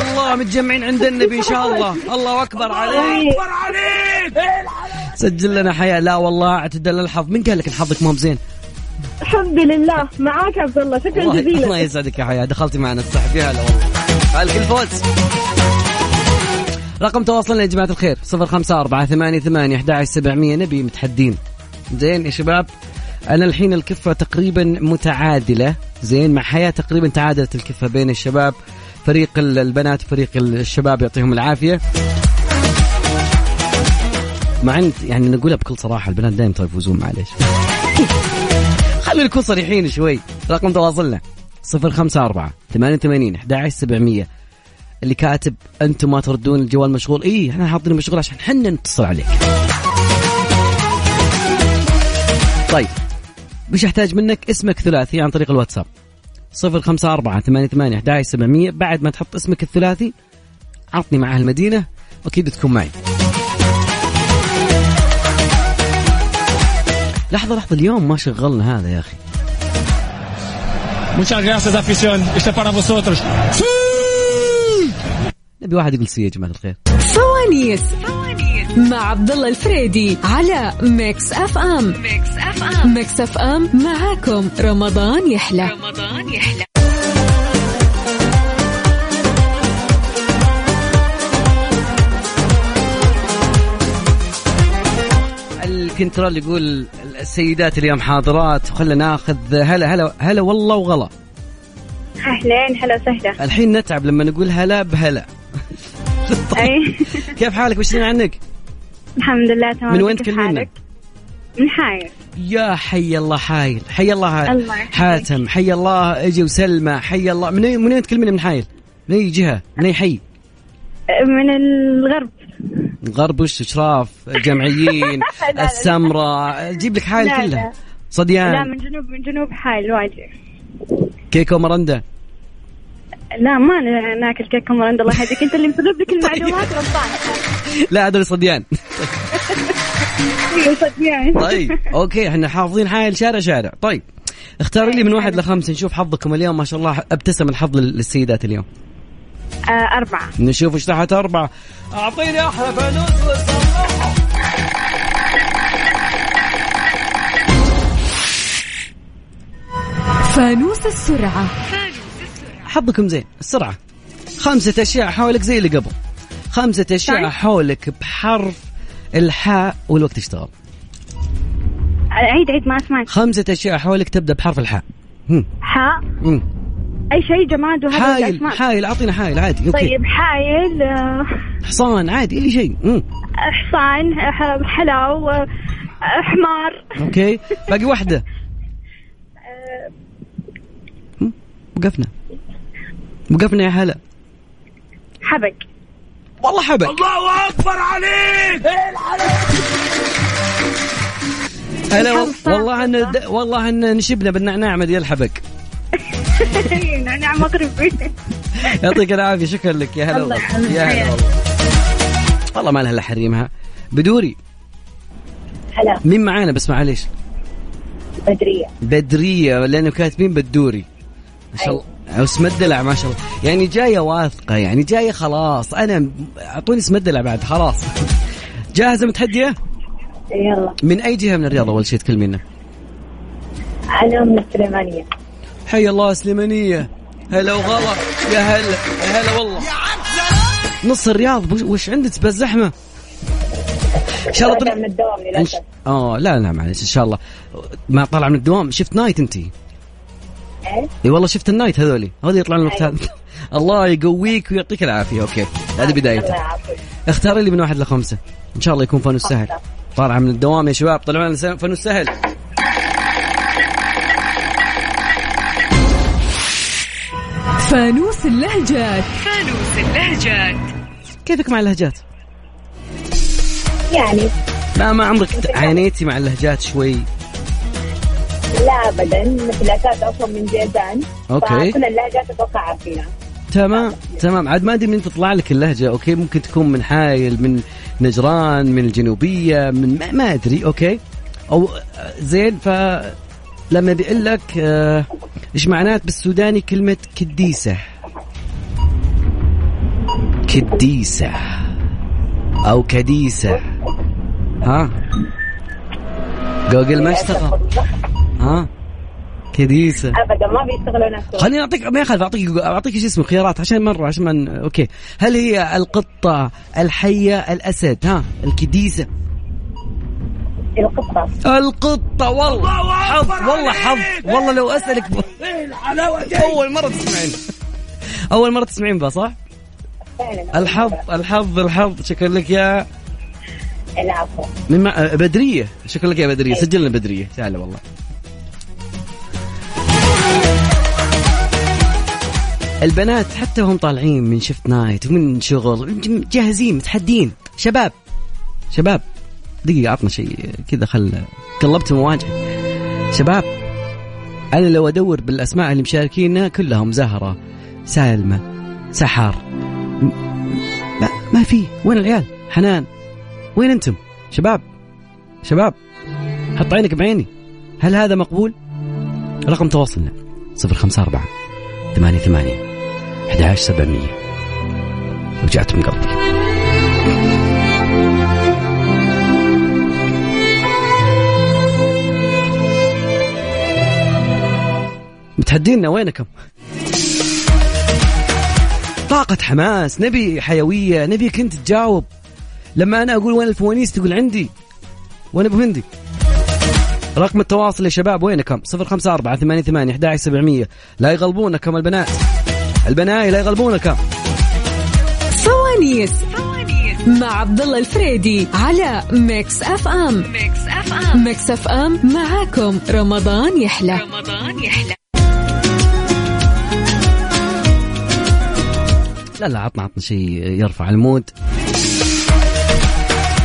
الله متجمعين عند النبي ان شاء الله. الله أكبر عليك. أكبر عليك سجل لنا حياة. لا والله اعتدل الحظ. من قال لك حظك ما هو زين الحمد لله. معاك عبد الله. شكرا الله, الله جزيلا يسعدك يا حياة. دخلتي معنا هلا والله هلك الفوز رقم تواصلنا يا جماعة الخير. صفر خمسة أربعة ثمانية ثمانية أحد سبعمية. نبي متحدين. زين يا شباب. أنا الحين الكفة تقريبا متعادلة. زين مع حياة تقريبا تعادلت الكفة بين الشباب. فريق ال- البنات وفريق ال- الشباب يعطيهم العافية. مع ان يعني نقولها بكل صراحة البنات دائما ترى يفوزون معليش. خلينا نكون صريحين شوي رقم تواصلنا صفر خمسة أربعة ثمانية ثمانين أحد سبعمية. اللي كاتب أنتم ما تردون الجوال مشغول؟ إيه إحنا حاطين مشغول عشان حنا نتصل عليك. طيب مش أحتاج منك اسمك ثلاثي عن طريق الواتساب. صفر خمسة أربعة ثمانية ثمانية أحد سبعمية. بعد ما تحط اسمك الثلاثي عطني معاه المدينة وأكيد تكون معي. لحظة لحظة اليوم ما شغلنا هذا يا أخي. Muchas gracias, afición. Este es para vosotros. نبي واحد يقول sí يا جماعة الخير. فوانيس مع عبد الله الفريدي على Mix FM Mix FM Mix FM معاكم. رمضان يحلى. رمضان يحلى. الكنترول يقول السيدات اليوم حاضرات وخلنا ناخذ هلا هلا هلا والله وغلا. أهلين هلا وسهلا. الحين نتعب لما نقول هلا بهلا. <laughs> أي. كيف حالك؟ وش عنك؟ الحمد لله تمام. من وين حالك؟ من حاير يا حي الله حايل حي الله حايل. الله. حاتم حي الله. إجي وسلمى حي الله. من من وين تكلمينا من حايل؟ من أي جهة؟ من أي حي؟ من الغرب. غرب وش اشراف جمعيين <laughs> لا، لا. السمراء جيب لك حايل لا، كلها. لا. صديان. لا من جنوب من جنوب حايل الواجهة كيكو مرندا. لا ما ناكل كيك كمان الله يهديك. أنت اللي مسبب لك <laughs> المعلومات غلطان. <laughs> لا هذول صديان. صدقني طيب أوكي إحنا حافظين حايل شارع شارع. طيب اختاري لي من واحد لخمسة نشوف حظكم اليوم. ما شاء الله أبتسم الحظ لل- للسيدات اليوم. آه أربعة. نشوف إيش تحت أربعة. أعطيني أحلى فانوس. فانوس السرعة. حظكم زين السرعة. خمسة أشياء حولك زي اللي قبل. خمسة أشياء طيب. حولك بحرف الحاء والوقت اشتغل عيد عيد ما أسمعك. خمسة أشياء حولك تبدأ بحرف الحاء. هم. حاء. هم. أي شيء جماد وهذا حايل الأسماء. حايل أعطينا حايل عادي أوكي. طيب حايل آه، حصان عادي أي شيء. حصان ح- حلاو آه، حمار. أوكي. باقي واحدة. هم. وقفنا. وقفنا يا هلا. حبق والله حبك. الله أكبر عليك. هلا وال- والله إن والله إن نشبنا بالنعناع مدي الحبك <laughs> نعناع مغربي يعطيك العافية. شكرا لك. يا هلا الله والله. يا هلا والله. والله ما لها إلا حريمها. بدوري. هلا. مين معانا؟ بس معليش. بدرية. بدرية. لأنه كاتبين بدوري ما شاء الله. اسم الدلع ما شاء الله. يعني جاية واثقة يعني جاية خلاص. أنا أعطوني اسم الدلع بعد خلاص. جاهزة متحدية؟ يلا. من أي جهة من الرياض أول شيء تكلمينا. أنا من السليمانية. حي الله سليمانية هلا وغلا. يا هلا. يا هلا والله. نص الرياض وش- عندك بس زحمة إن شاء الله طلع من الدوام ش- آه لا لا معلش إن شاء الله. ما طلع من الدوام. shift night أنت؟ إي والله shift ال night هذولي. هذول يطلعون الوقت هذا <laughs> الله يقويك ويعطيك العافية. أوكي. هذه بدايته اختاري لي من واحد لخمسة. إن شاء الله يكون فانوس سهل طالعة من الدوام يا شباب. طلعوا لنا فانوس سهل فانوس اللهجات. فانوس اللهجات. كيفك مع اللهجات؟ يعني. لا ما عمرك عانيتي مع اللهجات شوي؟ لا أبدا مثل أساس أصلا من جيزان. أوكي. فكل اللهجات أتوقع عارفينها. تمام تمام. عاد ما أدري من تطلع لك اللهجة أوكي؟ ممكن تكون من حايل من نجران من الجنوبية من ما, ما أدري أوكي؟ أو زين ف لما بيقول لك آه إيش معنات بالسوداني كلمة كديسة؟ كديسة أو كديسة. ها؟ جوجل ما اشتغل. ها؟ كديسة. ابدا ما بيشتغلوا نفسهم. خليني أعطيك ما يخالف أعطيك أعطيك شو اسمه خيارات عشان مرة عشان من أوكي. هل هي القطة الحية الأسد؟ ها؟ الكديسة. القطة. القطة والله. حظ والله حظ. والله لو أسألك ب... إيه الحلاوة دي؟ أول مرة تسمعين. <laughs> أول مرة تسمعين بها صح؟ الحظ الحظ الحظ. شكرا لك يا العفو. من مع... بدرية. شكرا لك يا بدرية. سجلنا بدرية. تعال والله. البنات حتى هم طالعين من شفت نايت ومن شغل جاهزين متحدين. شباب شباب. دقيقة عطنا شيء كذا خل قلبت مواجهة. شباب أنا لو أدور بالأسماء اللي مشاركينا كلهم زهرة سالمة سحر ما, ما في. وين العيال؟ حنان وين أنتم؟ شباب شباب حط عينك بعيني. هل هذا مقبول؟ رقم تواصلنا صفر خمسة أربعة ثمانية ثمانية أحد عشر سبعمية. رجعت من قلبي متحدينا وينكم؟ طاقة حماس نبي حيوية نبيك انت تجاوب. لما أنا أقول وين الفوانيس تقول عندي وين أبو هندي. رقم التواصل يا شباب وينكم؟ صفر خمسة أربعة ثمانية ثمانية أحد عشر سبعمية. لا يغلبونكم البنات. البناية لا يغلبونكم. فوانيس مع عبد الله الفريدي على Mix FM. Mix FM. Mix FM معاكم. رمضان يحلى. رمضان يحلى. لا لا عطنا عطنا شيء يرفع المود.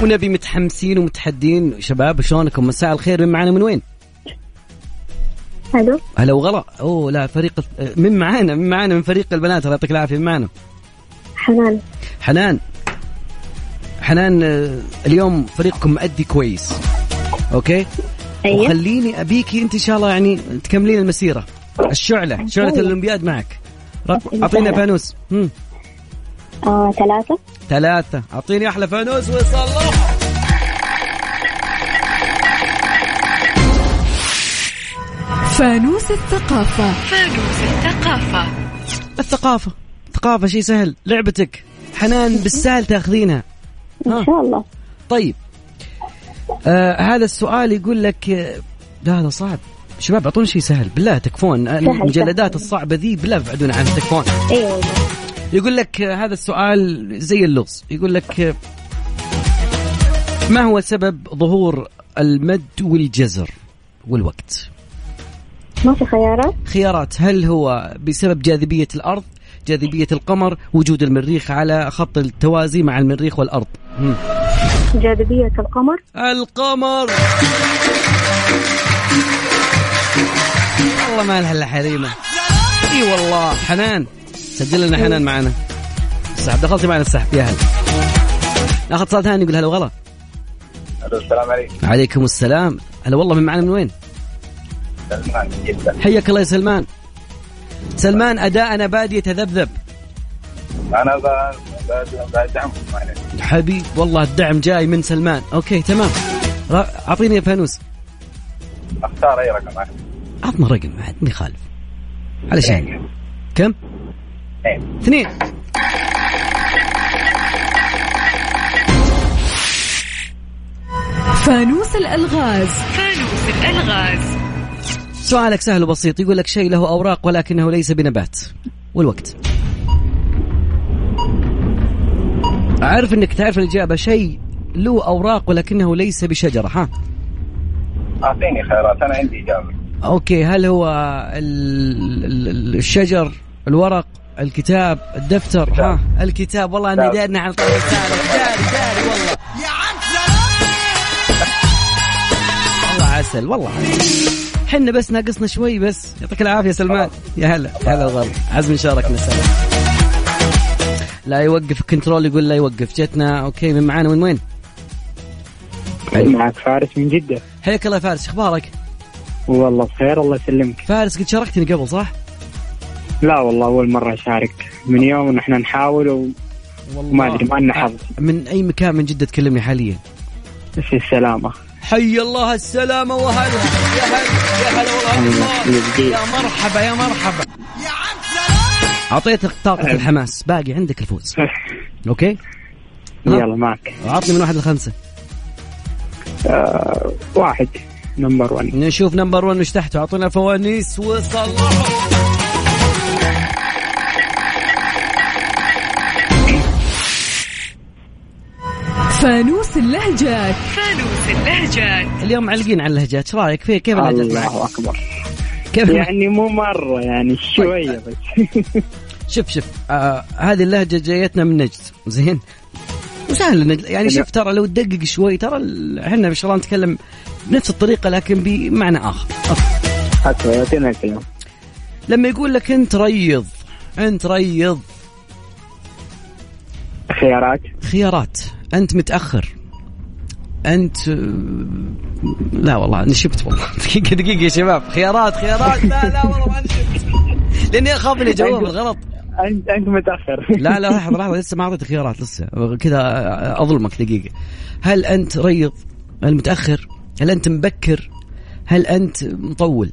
ونبي متحمسين ومتحدين. شباب شلونكم؟ مساء الخير. من معنا من وين؟ ألو هلا وغلا. أوه لا فريق من معانا من معانا من فريق البنات. الله يعطيك العافية. من معانا؟ حنان. حنان. حنان آه، اليوم فريقكم مأدي كويس. أوكي؟ أيوة. وخليني أبيكي أنت إن شاء الله يعني تكملين المسيرة. الشعلة شعلة أيوة. الأولمبياد معك. أعطينا. فانوس. آه ثلاثة. ثلاثة. أعطيني أحلى فانوس وصلح فانوس الثقافة. فانوس الثقافة. الثقافة. الثقافة شيء سهل. لعبتك. حنان <laughs> بالسهل تاخذينها. إن شاء الله. طيب. آه هذا السؤال يقول لك آه، لا هذا صعب. شباب أعطوني شيء سهل. بالله تكفون. آه، المجلدات الصعبة ذي بالله ابعدونا عنها تكفون أيوه والله. يقول لك هذا السؤال زي اللغز. يقول لك ما هو سبب ظهور المد والجزر والوقت? ما في خيارات؟ خيارات. هل هو بسبب جاذبية الأرض جاذبية القمر وجود المريخ على خط التوازي مع المريخ والأرض. جاذبية القمر؟ القمر! والله ما لها إلا حريمة. إي والله حنان. سجل لنا حنان معنا السحب دخلتي معنا السحب يا هلا. ناخذ اتصال ثاني يقول هلا وغلا. ألو السلام عليكم. عليكم السلام. هلا والله من معنا من وين؟ سلمان جدة حياك الله يا سلمان. سلمان أداءنا بادي يتذبذب. أنا بدعمكم حبيب والله الدعم جاي من سلمان. أوكي تمام. أعطيني يا فانوس. أختار أي رقم؟ عطنا رقم عاد ما يخالف علشان كم؟ اثنين. فانوس الألغاز. فانوس الألغاز. سؤالك سهل وبسيط يقول لك شيء له أوراق ولكنه ليس بنبات. والوقت. أعرف إنك تعرف الإجابة شيء له أوراق ولكنه ليس بشجرة ها؟ أعطيني خيارات أنا عندي إجابة. أوكي هل هو ال- ال- ال- الشجر الورق الكتاب الدفتر ها الكتاب. والله اني كتاب. دارنا على طريق داري داري والله. يا عم والله عسل والله عسل. حنا بس ناقصنا شوي بس. يعطيك العافية سلمان. يا هلا. يا هلا والله. عزم شاركنا سلام. لا يوقف control يقول لا يوقف. جتنا أوكي من معانا من وين؟ معك فارس من جدة. حياك الله يا فارس. أخبارك؟ والله بخير الله يسلمك. فارس قد شاركتني قبل صح؟ لا والله أول مرة أشارك. من يوم ونحن نحاول وما أدري ما لنا حظ. من أي مكان من جدة تكلمني حاليا؟ في السلامة. حي الله السلامة وهلا يا هلا يا هلا والله. يا مرحبا يا مرحبا. أعطيتك طاقة الحماس. باقي عندك الفوز. <laughs> أوكي؟ يلا معك. أعطني من واحد لخمسة. آه واحد. number 1 نشوف number 1 وش تحته. أعطونا فوانيس وصلحوا. فانوس اللهجات فانوس اللهجات اليوم معلقين على اللهجات إيش رأيك؟ فيه كيف اللهجات معك؟ الله أكبر. كيف؟ يعني مو مرة يعني شوية بس. شوف شوف. آه هذه اللهجة جايتنا من نجد. زين. وسهل نجد. يعني شوف ترى لو تدقق شوي ترى إحنا ما شاء الله نتكلم بنفس الطريقة لكن بمعنى آخر. حتى يعطينا الكلام. لما يقول لك انت ريض انت ريض. خيارات. خيارات. انت متأخر. انت لا والله نشبت والله. <laughs> دقيقة دقيقة يا شباب. خيارات خيارات. لا لا والله ما نشبت لأني أخاف إني أجاوب الغلط. أنت أنت متأخر. لا لا لحظة لحظة لسه ما أعطيتك خيارات لسه. كذا أظلمك دقيقة. هل أنت ريض؟ هل متأخر؟ هل أنت مبكر؟ هل أنت مطول؟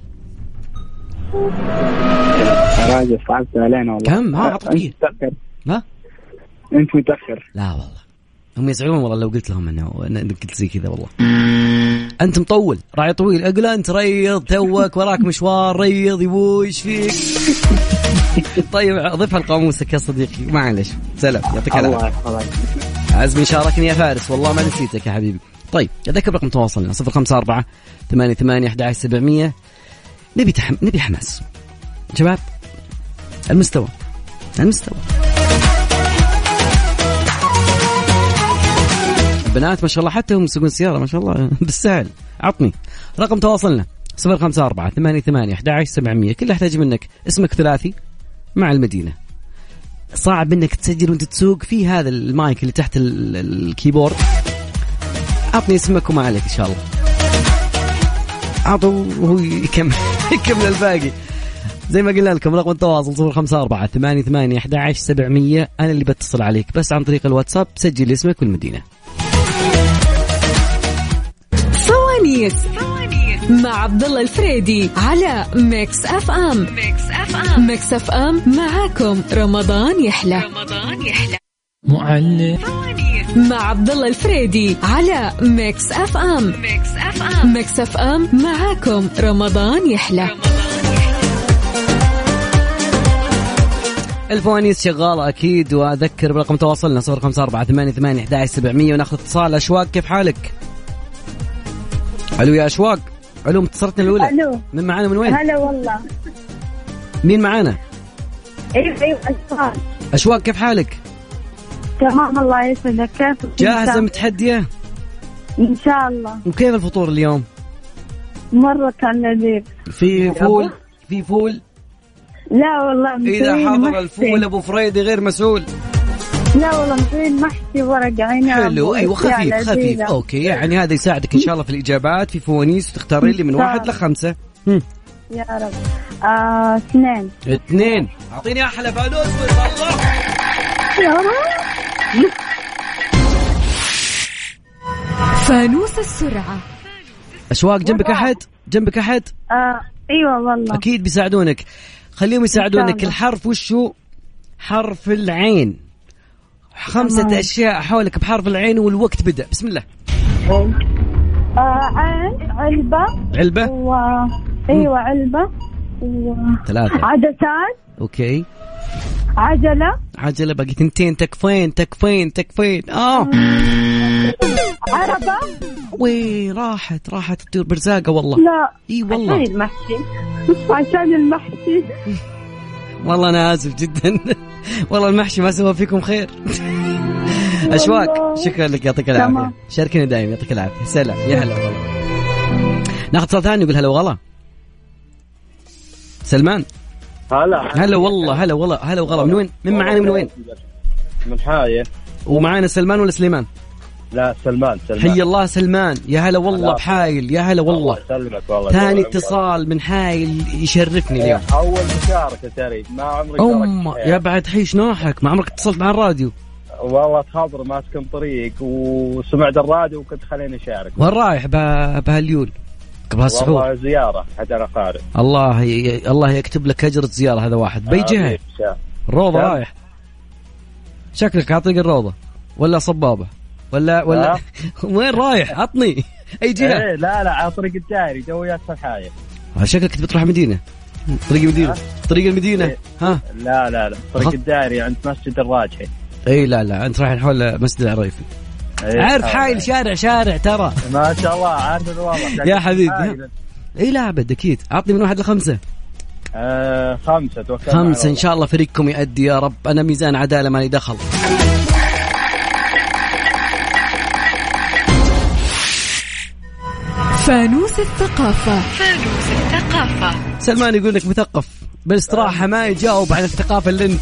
راجل صعبت علينا والله. كم؟ ها،. متأخر. ها؟ أنت متأخر. لا والله. هم يزعلون والله لو قلت لهم انه انك قلت زي كذا والله. أنت مطول. راعي طويل. أقول أنت ريض توك وراك مشوار ريض يبوي إيش فيك؟ <laughs> طيب ضيفها لقاموسك يا صديقي. معلش. سلام. يعطيك الله العافيه عزمي شاركني يا فارس. والله ما نسيتك يا حبيبي. طيب أذكر رقم تواصلنا. 054 88 11 700 نبي تحم... نبي حماس. شباب المستوى المستوى. البنات ما شاء الله حتى هم يسوقون سيارة ما شاء الله <laughs> بالسهل. عطني. رقم تواصلنا 054 88 11 700 كل احتاج منك اسمك ثلاثي مع المدينة. صعب إنك تسجل وأنت تسوق في هذا المايك اللي تحت ال- ال- الكيبورد. اعطني اسمك وما عليك إن شاء الله. اعطوا وهو يكمل يكمل الباقي. زي ما قلنا لكم رقم التواصل 054 88 11 700 أنا اللي بتصل عليك بس عن طريق الواتساب سجل اسمك والمدينة. فوانيس مع عبد الله الفريدي على Mix FM Mix FM Mix FM معاكم. رمضان يحلى. رمضان يحلى. معلم مع عبد الله الفريدي على Mix FM Mix FM Mix FM معاكم رمضان يحلى الفوانيس شغالة أكيد وأذكر برقم تواصلنا 054 88 11 700 وناخذ اتصال أشواق كيف حالك؟ ألو يا أشواق ألو اتصلتنا الأولى ألو من معانا من وين؟ هلا والله مين معانا؟ أيوه أيوه أشواق. أشواق كيف حالك؟ تمام الله يسعدك. كيف جاهزة متحدية؟ إن شاء الله. وكيف الفطور اليوم؟ مرة كان لذيذ. في فول؟ في فول؟ لا والله مسوين حضر. الفول أبو فريدي غير مسؤول. لا والله مسوين محشي ورق عنب حلو أيوه خفيف خفيف. okay يعني هذا يساعدك إن شاء الله في الإجابات في فوانيس وتختارين لي من إن واحد. لخمسة. هم. يا رب. آه، اثنين. اثنين. أعطيني أحلى فانوس. والله يا رب. <laughs> فانوس السرعة. اشواق جنبك أحد؟ جنبك أحد؟ آه، أيوه والله. أكيد بيساعدونك. خليهم يساعدونك. الحرف وشو؟ حرف العين. خمسة تمام. أشياء حولك بحرف العين والوقت بدأ. بسم الله. آه، عين علبة. علبة؟ و أيوه علبة. و ثلاثة. عدسات. أوكي. عجلة. عجلة باقي ثنتين تكفين تكفين تكفين آه. عربة. وين راحت راحت تطير برزاقة والله. لا. إي عشان والله المحشي. عشان المحشي. والله أنا آسف جدا. والله المحشي ما سوى فيكم خير. والله. شكرا لك يعطيك العافية. تمام. شاركني دائما يعطيك العافية. سلام. يا هلا والله. ناخذ اتصال ثاني نقول هلا وغلا سلمان. هلا. هلا والله هلا والله هلا وغلا. من وين؟ من معانا من وين؟ من حاية. ومعانا سلمان ولا سليمان؟ لا سلمان سلمان. حي الله سلمان. يا هلا والله. بحايل يا هلا والله. الله يسلمك والله. ثاني اتصال من حايل يشرفني اليوم. عمرك. أول مشاركة ترى ما عمري أم يا بعد حيش نوحك ما عمرك اتصلت مع الراديو؟ والله تخبر ماسك طريق وسمعت الراديو وكنت خليني أشارك. وين رايح؟ به- بهاليول. السحور والله زيارة حتى أنا قارئ الله ي... الله يكتب لك أجرة زيارة هذا واحد. بأي جهة؟ آمين. شاء. الروضة شاء. رايح. شكلك على طريق الروضة. ولا صبابة. ولا ولا؟ <laughs> وين رايح؟ عطني. أي جهة؟ إيه لا لا على طريق الدائري توي ادخل حاجة شكلك تبي تروح مدينة. طريق المدينة. طريق المدينة. إيه. ها؟ لا لا لا. طريق الدائري عند مسجد الراجحي. إي لا لا. أنت رايح حول مسجد العريفي. إيه، عارف. حايل شارع شارع ترى. ما شاء الله عارف والله يا حبيبي. اي لا أبد أكيد. اعطني من واحد لخمسة. آه خمسة توكل خمسة إن شاء الله فريقكم يأدي يا رب. أنا ميزان عدالة مالي دخل. فانوس الثقافة. فانوس الثقافة. سلمان يقول لك مثقف بالاستراحة ما يجاوب عن الثقافة اللي أنت.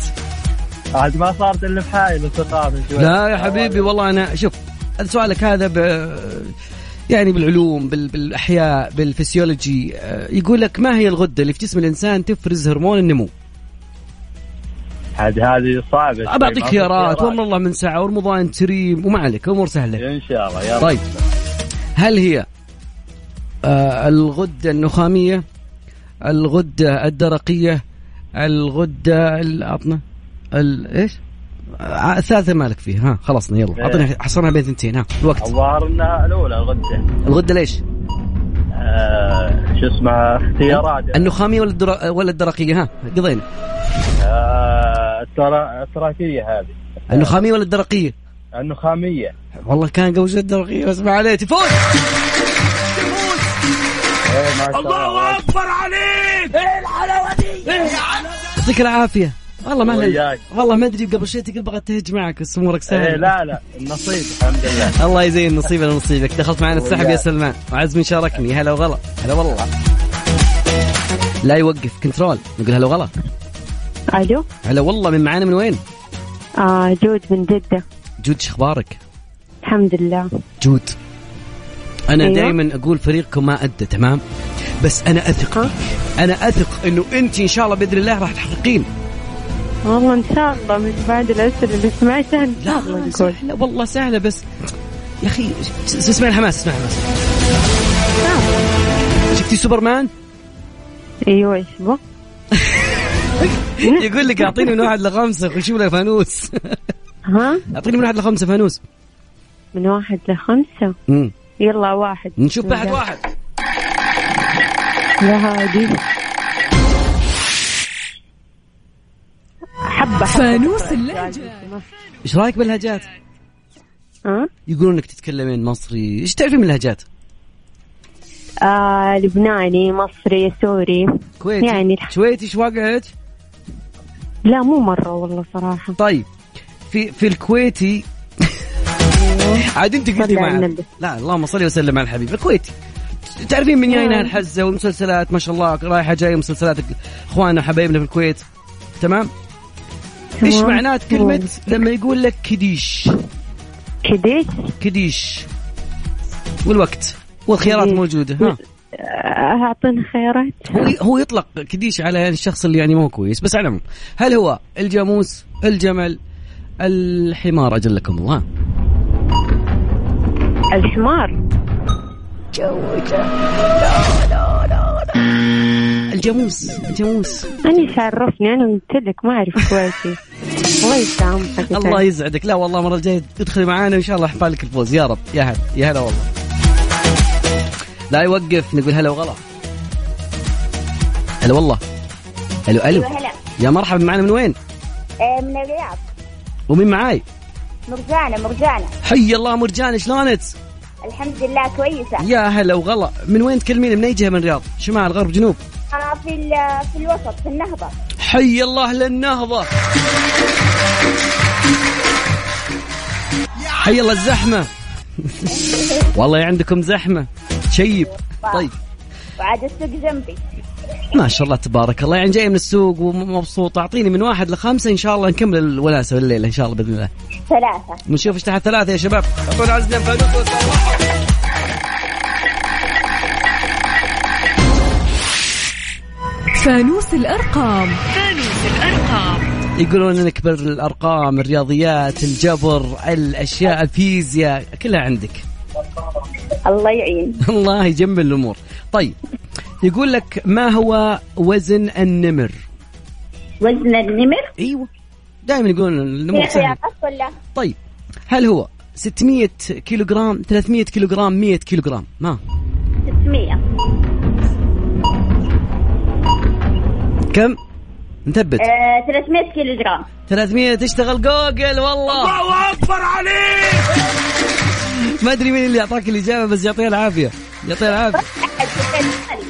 عاد ما صارت إلا في حايل الثقافة شوي. لا يا حبيبي والله أنا شوف سؤالك هذا ب يعني بالعلوم بال... بالأحياء بالفسيولوجي آه، يقول لك ما هي الغدة اللي في جسم الإنسان تفرز هرمون النمو؟ عاد هذه صعبة. بعطيك خيارات وأمر الله من سعه ورمضان كريم وما عليك امور سهلة إن شاء الله يا طيب هل هي آه الغدة النخامية الغدة الدرقية الغدة العطنا ال... إيش؟ الثالثه مالك فيه ها خلصنا يلا. إيه. اعطينا حصرنا بين ثنتين ها الوقت. الظاهر انها الأولى الغدة. الغدة ليش؟ آه شو اسمها اختيارات. النخامية ولا الدر... ولا الدرقية ها قضينا. آه الترا... التراكية هذه. النخامية ولا الدرقية؟ النخامية. والله كان قوي الدرقية بس ما عليه تفوز! شاء الله أكبر عليك! إيه الحلاوة دي! إيه يعطيك العافية. والله ما وياك. والله ما أدري قبل شوي تقول بغيت تهج معك بس أمورك سهلة. إيه لا لا. النصيب الحمد لله. الله يزين نصيبنا ونصيبك دخلت معنا السحب يا. سلمان. وعزمي شاركني. هلا وغلا. هلا والله. لا يوقف كنترول. نقول هلا وغلا. ألو؟ هلا والله من معانا من وين؟ آه جود من جدة. جود شو أخبارك؟ الحمد لله. جود. أنا أيوة. دائما أقول فريقكم ما أدى تمام؟ بس أنا أثق؟ أنا أثق إنه أنت إن شاء الله بإذن الله راح تحققين. والله إن شاء الله من بعد الاسئله اللي سمعتها إن شاء الله نقول سهلة والله سهلة بس يا أخي اسمع الحماس اسمع الحماس شفتي سوبرمان؟ أيوه إيش <laughs> يقول لك أعطيني من واحد لخمسة خشي له فانوس. <laughs> ها؟ أعطيني من واحد لخمسة فانوس. من واحد لخمسة؟ مم. يلا واحد. نشوف بعد واحد. يا هادي فانوس اللهجة. إيش رأيك باللهجات؟ ها؟ يقولون انك تتكلمين مصري، إيش تعرفين من اللهجات؟ آه لبناني مصري سوري. كويتي. يعني شويتي إيش واقعك؟ لا مو مرة والله صراحة. طيب في في الكويتي. عاد أنت قلتي النبي. لا اللهم صل وسلم على الحبيب. الكويتي. تعرفين من جاينا آه. الحزة والمسلسلات؟ ما شاء الله رايحة جاية مسلسلات إخواننا حبايبنا في الكويت. تمام؟ إيش. معنات كلمة لما يقول لك كديش؟ كديش؟ كديش. والوقت والخيارات كديش. موجودة ها. آه، أعطينا خيارات. هو هو يطلق كديش على الشخص اللي يعني مو كويس بس على هل هو الجاموس الجمل الحمار؟ أجلكم الله. الحمار. الجاموس الجاموس. أنا إيش عرفني أنا قلت لك ما أعرف كويتي <laughs> الله يسامحك الله. يسعدك. لا والله المره الجايه تدخلي معانا وان شاء الله احفال لك الفوز. يا رب. يا هلا يا هلا والله. لا يوقف نقول هلا وغلا. هلا والله. ألو. ألو هلا. يا مرحبا معنا من وين؟ آه، من الرياض. ومين معاي؟ مرجانة مرجانة. حي الله مرجان شلونك؟ الحمد لله كويسة. يا هلا وغلا. من وين تكلمين من أي جهة من الرياض؟ شمال غرب جنوب؟ آه، في ال- في الوسط في النهضة. حي الله للنهضة. حي الله الزحمة. <laughs> والله عندكم زحمة. شيب. طيب. وعاد السوق جنبي. ما شاء الله تبارك الله. يعني جاي من السوق ومبسوط. أعطيني من واحد لخمسة إن شاء الله نكمل الوناسه الليلة إن شاء الله بإذن الله. ثلاثة. نشوف إيش تحت ثلاثة يا شباب. أعطونا عزنا فانوس فانوس الأرقام. فانوس الأرقام. يقولون نكبر الأرقام الرياضيات الجبر الأشياء الفيزياء كلها عندك. الله يعين. <laughs> الله يجمل الأمور. طيب يقول لك ما هو وزن النمر؟ وزن النمر؟ إيوه دائما يقولون النمر سهل. ولا؟ طيب هل هو 600 كيلو جرام 300 كيلو جرام 100 كيلو جرام ما؟ 600 كم؟ نثبت. آه 300 كيلو جرام 300 تشتغل جوجل والله. الله أكبر عليك! ما أدري مين اللي اعطاك الإجابة بس يعطيه العافية. يعطيه العافية.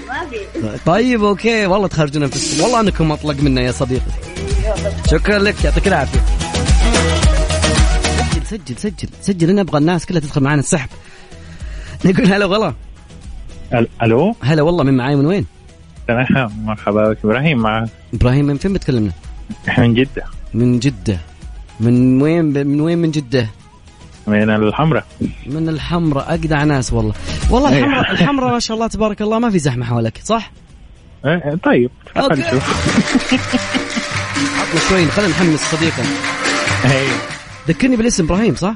ما في طيب okay. والله تخرجون أنفسكم. والله أنكم أطلق منا يا صديقي. شكرا لك. يعطيك العافية. سجل سجل سجل. سجل أنا أبغى الناس كلها تدخل معنا السحب. نقول هلا والله ألو؟ هلا والله من معاي من وين؟ تمام مرحبا بك إبراهيم. معك إبراهيم من فين بتكلمنا؟ من جدة. من جدة. من وين من وين من جدة؟ من الحمراء. من الحمراء. أجدع ناس والله. والله إيه. الحمراء الحمراء ما شاء الله تبارك الله ما في زحمة حولك صح؟ إيه، طيب. خلصوا عطنا شوي خلينا نحمس صديقنا. أيوه ذكرني بالاسم إبراهيم صح؟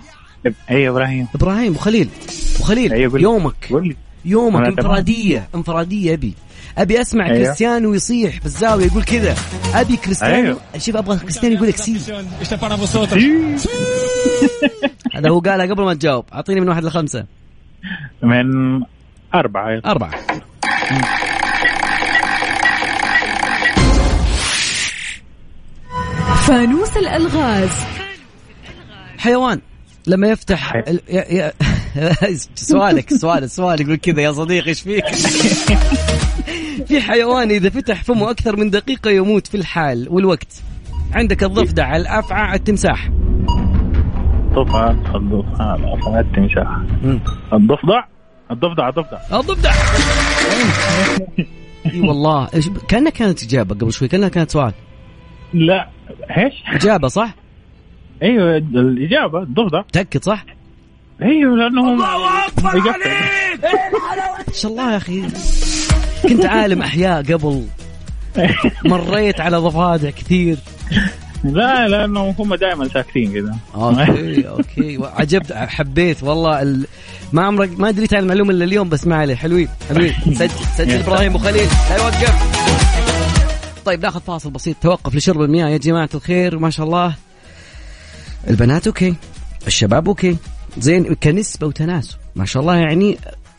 أيوه إبراهيم. إبراهيم وخليل. وخليل أيوة،. يومك. قول لي. يومك. إنفرادية. إنفرادية أبي. أبي أسمع أيوة. كريستيانو يصيح في الزاوية يقول كذا. أبي كريستيانو. أيوة. شوف أبغى كريستيانو يقول لك سي. <laughs> هذا هو قالها قبل ما تجاوب. أعطيني من واحد لخمسة. من أربعة. أربعة. فانوس الألغاز. حيوان. لما يفتح ال... يا... يا... <laughs> سؤالك سؤالك سؤالك يقول كذا. يا صديقي إيش فيك؟ <laughs> في حيوان إذا فتح فمه أكثر من دقيقة يموت في الحال والوقت. عندك الضفدع الأفعى التمساح. الضفدع الضفدع الأفعى التمساح. الضفدع؟ الضفدع الضفدع. الضفدع. إي والله. كأنها كانت إجابة قبل شوي كأنها كانت سؤال. لا. إيش؟ إجابة صح؟ أيوه الإجابة الضفدع. تاكد صح؟ أيوه لأنه الله أكبر عليك! ما شاء الله يا أخي؟ كنت عالم أحياء قبل. <laughs> مريت على ضفادع كثير. لا لأنه هم دائما ساكتين كذا. okay okay. عجبت حبيت والله ال... ما عمرك ما دريت عن المعلومة إلا اليوم بس ما عليه. حلوين. حلوين <laughs> سجل سجل إبراهيم وخليل. لا يوقف طيب ناخذ فاصل بسيط. توقف لشرب المياه يا جماعة الخير ما شاء الله. البنات okay الشباب okay. زين كنسبة وتناسب. ما شاء الله يعني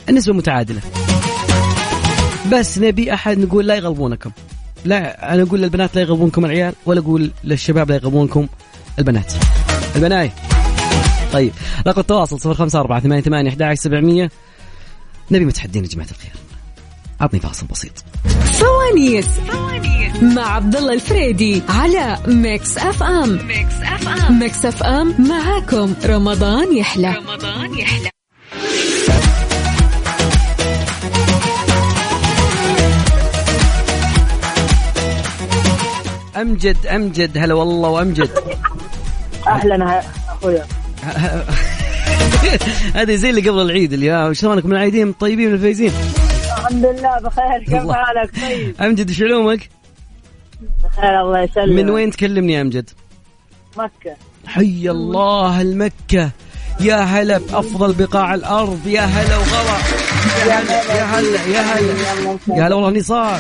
النسبة متعادلة. بس نبي أحد نقول لا يغلبونكم. لا أنا أقول للبنات لا يغلبونكم العيال ولا أقول للشباب لا يغلبونكم البنات. البناي. طيب رقم التواصل 054 88 11 700 نبي متحدين يا جماعة الخير. عطني فاصل بسيط. فوانيس مع عبد الله الفريدي على Mix FM Mix FM Mix FM معاكم. رمضان يحلى. رمضان يحلى. أمجد أمجد. هلا والله وأمجد. أهلا أخويا. <laughs> هذه زي اللي قبل العيد اللي ها شلونك من العيدين الطيبين الفايزين الحمد لله بخير. كيف. حالك؟ طيب. أمجد إيش علومك؟ بخير الله يسلمك. من وين تكلمني يا أمجد؟ مكة. حي الله المكة. يا هلا بأفضل بقاع الأرض. يا هلا وغلا يا هلا يا هلا يا هلا. يا هلا والله نصار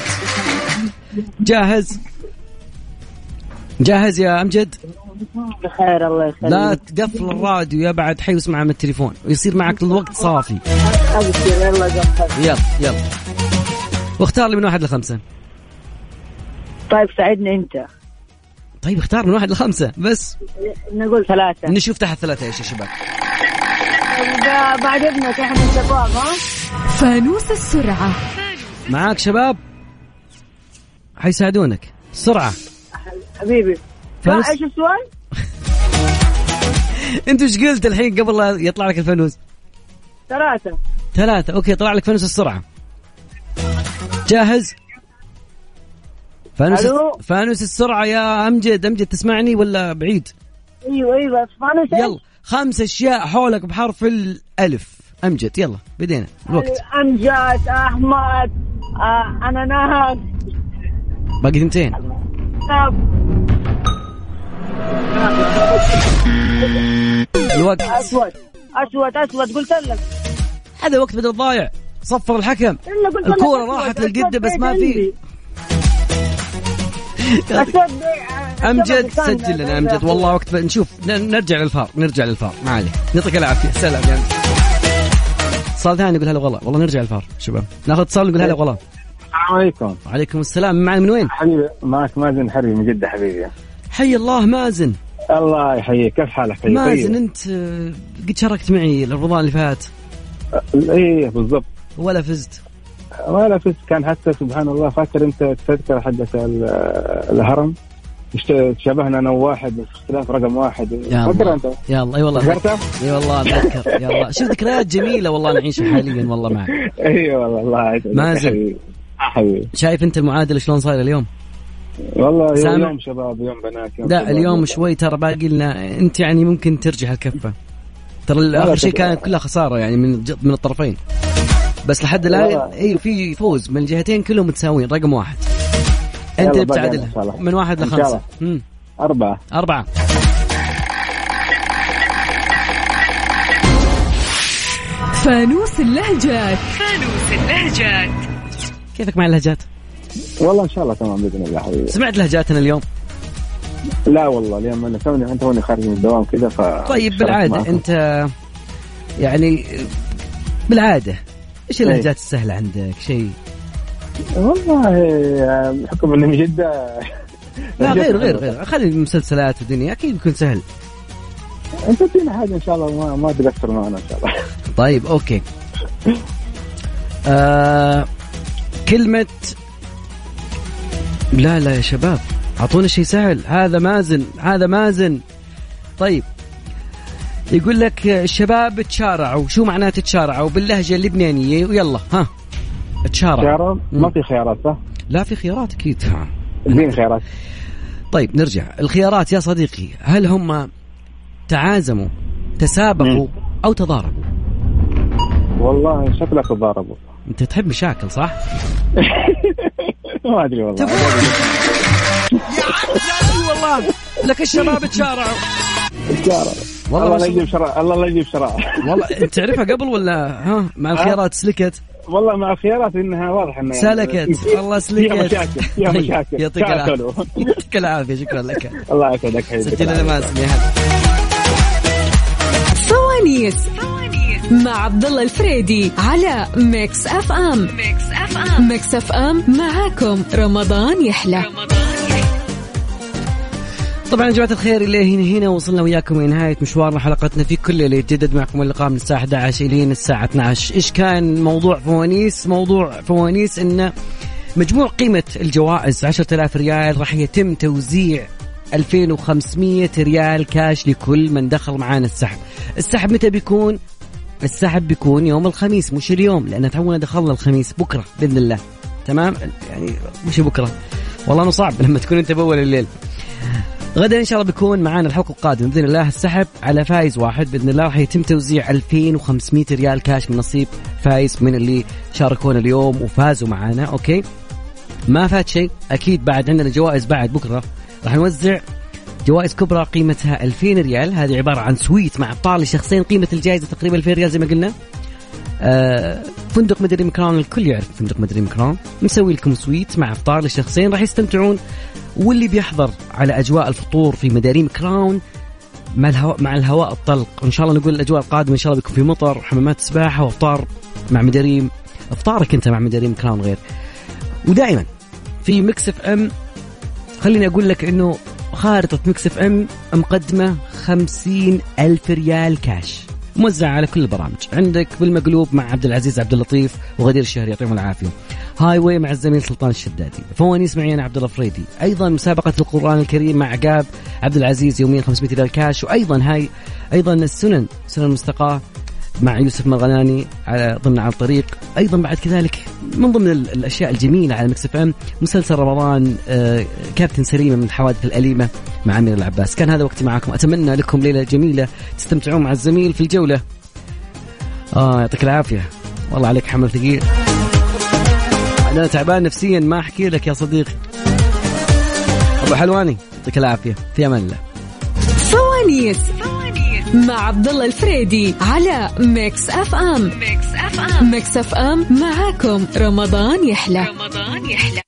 جاهز؟ جاهز يا أمجد؟ بخير الله يسلمك لا تقفل الراديو يا بعد حي واسمع من التليفون. ويصير معك الوقت صافي. ابشر يلا يلا. يلا واختار لي من واحد لخمسة. طيب ساعدني أنت. طيب اختار من واحد لخمسة بس. نقول ثلاثة. نشوف تحت ثلاثة إيش يا شباب. طيب، بعد ابنك إحنا الشباب ها؟ فانوس السرعة. معاك شباب؟ حيساعدونك. سرعة. حبيبي. فانوس. إيش السؤال؟ <laughs> أنت إيش قلت الحين قبل لا يطلع لك الفانوس؟ ثلاثة. ثلاثة. أوكي طلع لك فانوس السرعة. جاهز؟ فانوس ألو؟ فانوس السرعة يا أمجد. أمجد تسمعني ولا بعيد؟ أيوه أيوه اسمعني يلا. خمس أشياء حولك بحرف الألف. أمجد يلا بدينا. الوقت. أمجد أحمد آه أناناس. باقي ثنتين. الوقت. أسود. أسود أسود. قلت لك. هذا وقت بدل ضايع. صفر الحكم. أسود، راحت للقدة بس ما في. <laughs> أمجد سجل لنا أمجد. والله وقت نشوف. نرجع للفار. نرجع للفار. ما عليه. يعطيك العافية. سلام يا أمجد. اتصال ثاني نقول هلا والله. والله نرجع للفار. شباب. ناخذ اتصال نقول هلا والله. السلام عليكم. وعليكم السلام. معنا من وين؟ حبيبي معك مازن حربي من جدة حبيبي. حي الله مازن. الله يحييك. كيف حالك طيب. مازن انت آه، قد شاركت معي الرمضان اللي فات. إيه بالضبط. ولا فزت. ولا فزت. كان حتى سبحان الله فاكر انت التذكرة حقت ال- الهرم؟ شبهنا أنا وواحد بس اختلاف رقم واحد. يا الله. انت؟ يا الله اي والله؟ اي والله أتذكر. يا الله. شوف ذكريات جميلة والله نعيشها حاليا والله معك. <laughs> إي والله الله يسعدك مازن. حبيبي. شايف انت المعادلة شلون صايرة اليوم؟ والله يوم, سامع؟ يوم شباب يوم بنات يوم لا شباب، اليوم يوم شوي ترى باقي لنا. انت يعني ممكن ترجع الكفه ترى آخر شيء كانت كلها خسارة يعني من ج- من الطرفين. بس لحد الان. اي في فوز من الجهتين كلهم متساويين رقم واحد. انت بتعادلها. من واحد لخمسة. أربعة. أربعة. فانوس اللهجات. فانوس اللهجات. كيفك مع اللهجات؟ والله إن شاء الله تمام بإذن الله حبيبي سمعت لهجاتنا اليوم؟ لا والله اليوم أنا توني أنت توني خارج من الدوام كذا ف طيب شاركت بالعادة معكم. أنت يعني بالعادة إيش إيه. اللهجات السهلة عندك؟ شيء والله بحكم إني من جدة لا <laughs> غير غير غير خلي المسلسلات والدنيا أكيد بيكون سهل أنت ادينا حاجة إن شاء الله ما, ما تقصر معنا إن شاء الله طيب okay آه كلمة لا لا يا شباب أعطونا شيء سهل هذا مازن هذا مازن. طيب يقول لك الشباب تشارعوا شو معناته تشارعوا باللهجة اللبنانية ويلا ها تشارعوا. ما في خيارات صح؟ لا في خيارات أكيد اديني خيارات؟ طيب نرجع. الخيارات يا صديقي هل هم تعازموا تسابقوا أو تضاربوا؟ والله شكلك تضاربوا. انت تحب مشاكل صح؟ <laughs> ما أدري والله. اي والله لك الشباب تشارعوا. والله الله لا يجيب شرع الله لا يجيب شرع. والله انت تعرفها قبل ولا ها؟ مع الخيارات سلكت. والله مع الخيارات إنها واضح إنها سلكت. والله سلكت. فيها مشاكل فيها طيب، مشاكل. يعطيك العافية. <laughs> يعطيك العافية شكرا لك. الله يسعدك حبيبي. سجل لنا يا هلا فوانيس مع عبد الله الفريدي على Mix FM. Mix FM. Mix FM معاكم. رمضان يحلى. طبعا يا جماعة الخير إلى هنا هنا وصلنا وياكم إلى نهاية مشوارنا حلقتنا في كل اللي يتجدد معكم اللقاء من الساعة 11 الين الساعة 12 إيش كان موضوع فوانيس؟ موضوع فوانيس انه مجموع قيمة الجوائز 10000 ريال راح يتم توزيع 2500 ريال كاش لكل من دخل معانا السحب. السحب متى بيكون؟ السحب بيكون يوم الخميس مش اليوم لأن تونا دخلنا الخميس بكرة بإذن الله. تمام؟ يعني مش بكرة. والله إنه صعب <laughs> لما تكون أنت بأول الليل. غدا إن شاء الله بيكون معنا الحلقة القادمة بإذن الله. السحب على فايز واحد بإذن الله. راح يتم توزيع 2500 ريال كاش من نصيب فايز من اللي شاركونا اليوم وفازوا معنا okay؟ ما فات شيء. أكيد بعد عندنا جوائز بعد بكرة. راح نوزع جوائز كبرى قيمتها 2000 ريال. هذه عبارة عن suite مع افطار لشخصين قيمة الجائزة تقريبا 2000 ريال زي ما قلنا. آه فندق مداريم كراون الكل يعرف فندق مداريم كراون مسوي لكم suite مع افطار لشخصين راح يستمتعون. واللي بيحضر على أجواء الفطور في مداريم كراون مع الهواء مع الهواء الطلق. وإن شاء الله نقول الأجواء القادمة إن شاء الله بيكون في مطر وحمامات سباحة وأفطار مع مداريم أفطارك أنت مع مداريم كراون غير. ودائما في Mix FM خليني أقول لك إنه خارطة Mix FM مقدمة خمسين ألف ريال كاش. موزع على كل البرامج. عندك بالمقلوب مع عبد العزيز عبد اللطيف وغدير الشهري يعطيهم العافية. Highway مع الزميل سلطان الشدادي. فوانيس معي أنا عبد الله فريدي. أيضا مسابقة القرآن الكريم مع عقاب عبد العزيز يوميا 500 ريال كاش. وأيضا هاي أيضا السنن سنن المستقاة. مع يوسف مرغناني على ضمن على الطريق. أيضا بعد كذلك من ضمن ال- الأشياء الجميلة على Mix FM مسلسل رمضان آه، كابتن سليمة من الحوادث الأليمة مع أمير العباس. كان هذا وقتي معكم. أتمنى لكم ليلة جميلة تستمتعون مع الزميل في الجولة. آه يعطيك العافية. والله عليك حمل ثقيل. أنا تعبان نفسيا ما أحكي لك يا صديقي أبو حلواني يعطيك العافية. في أمان الله. فوانيس. مع عبد الله الفريدي على Mix FM Mix FM Mix FM معاكم. رمضان يحلى. رمضان يحلى.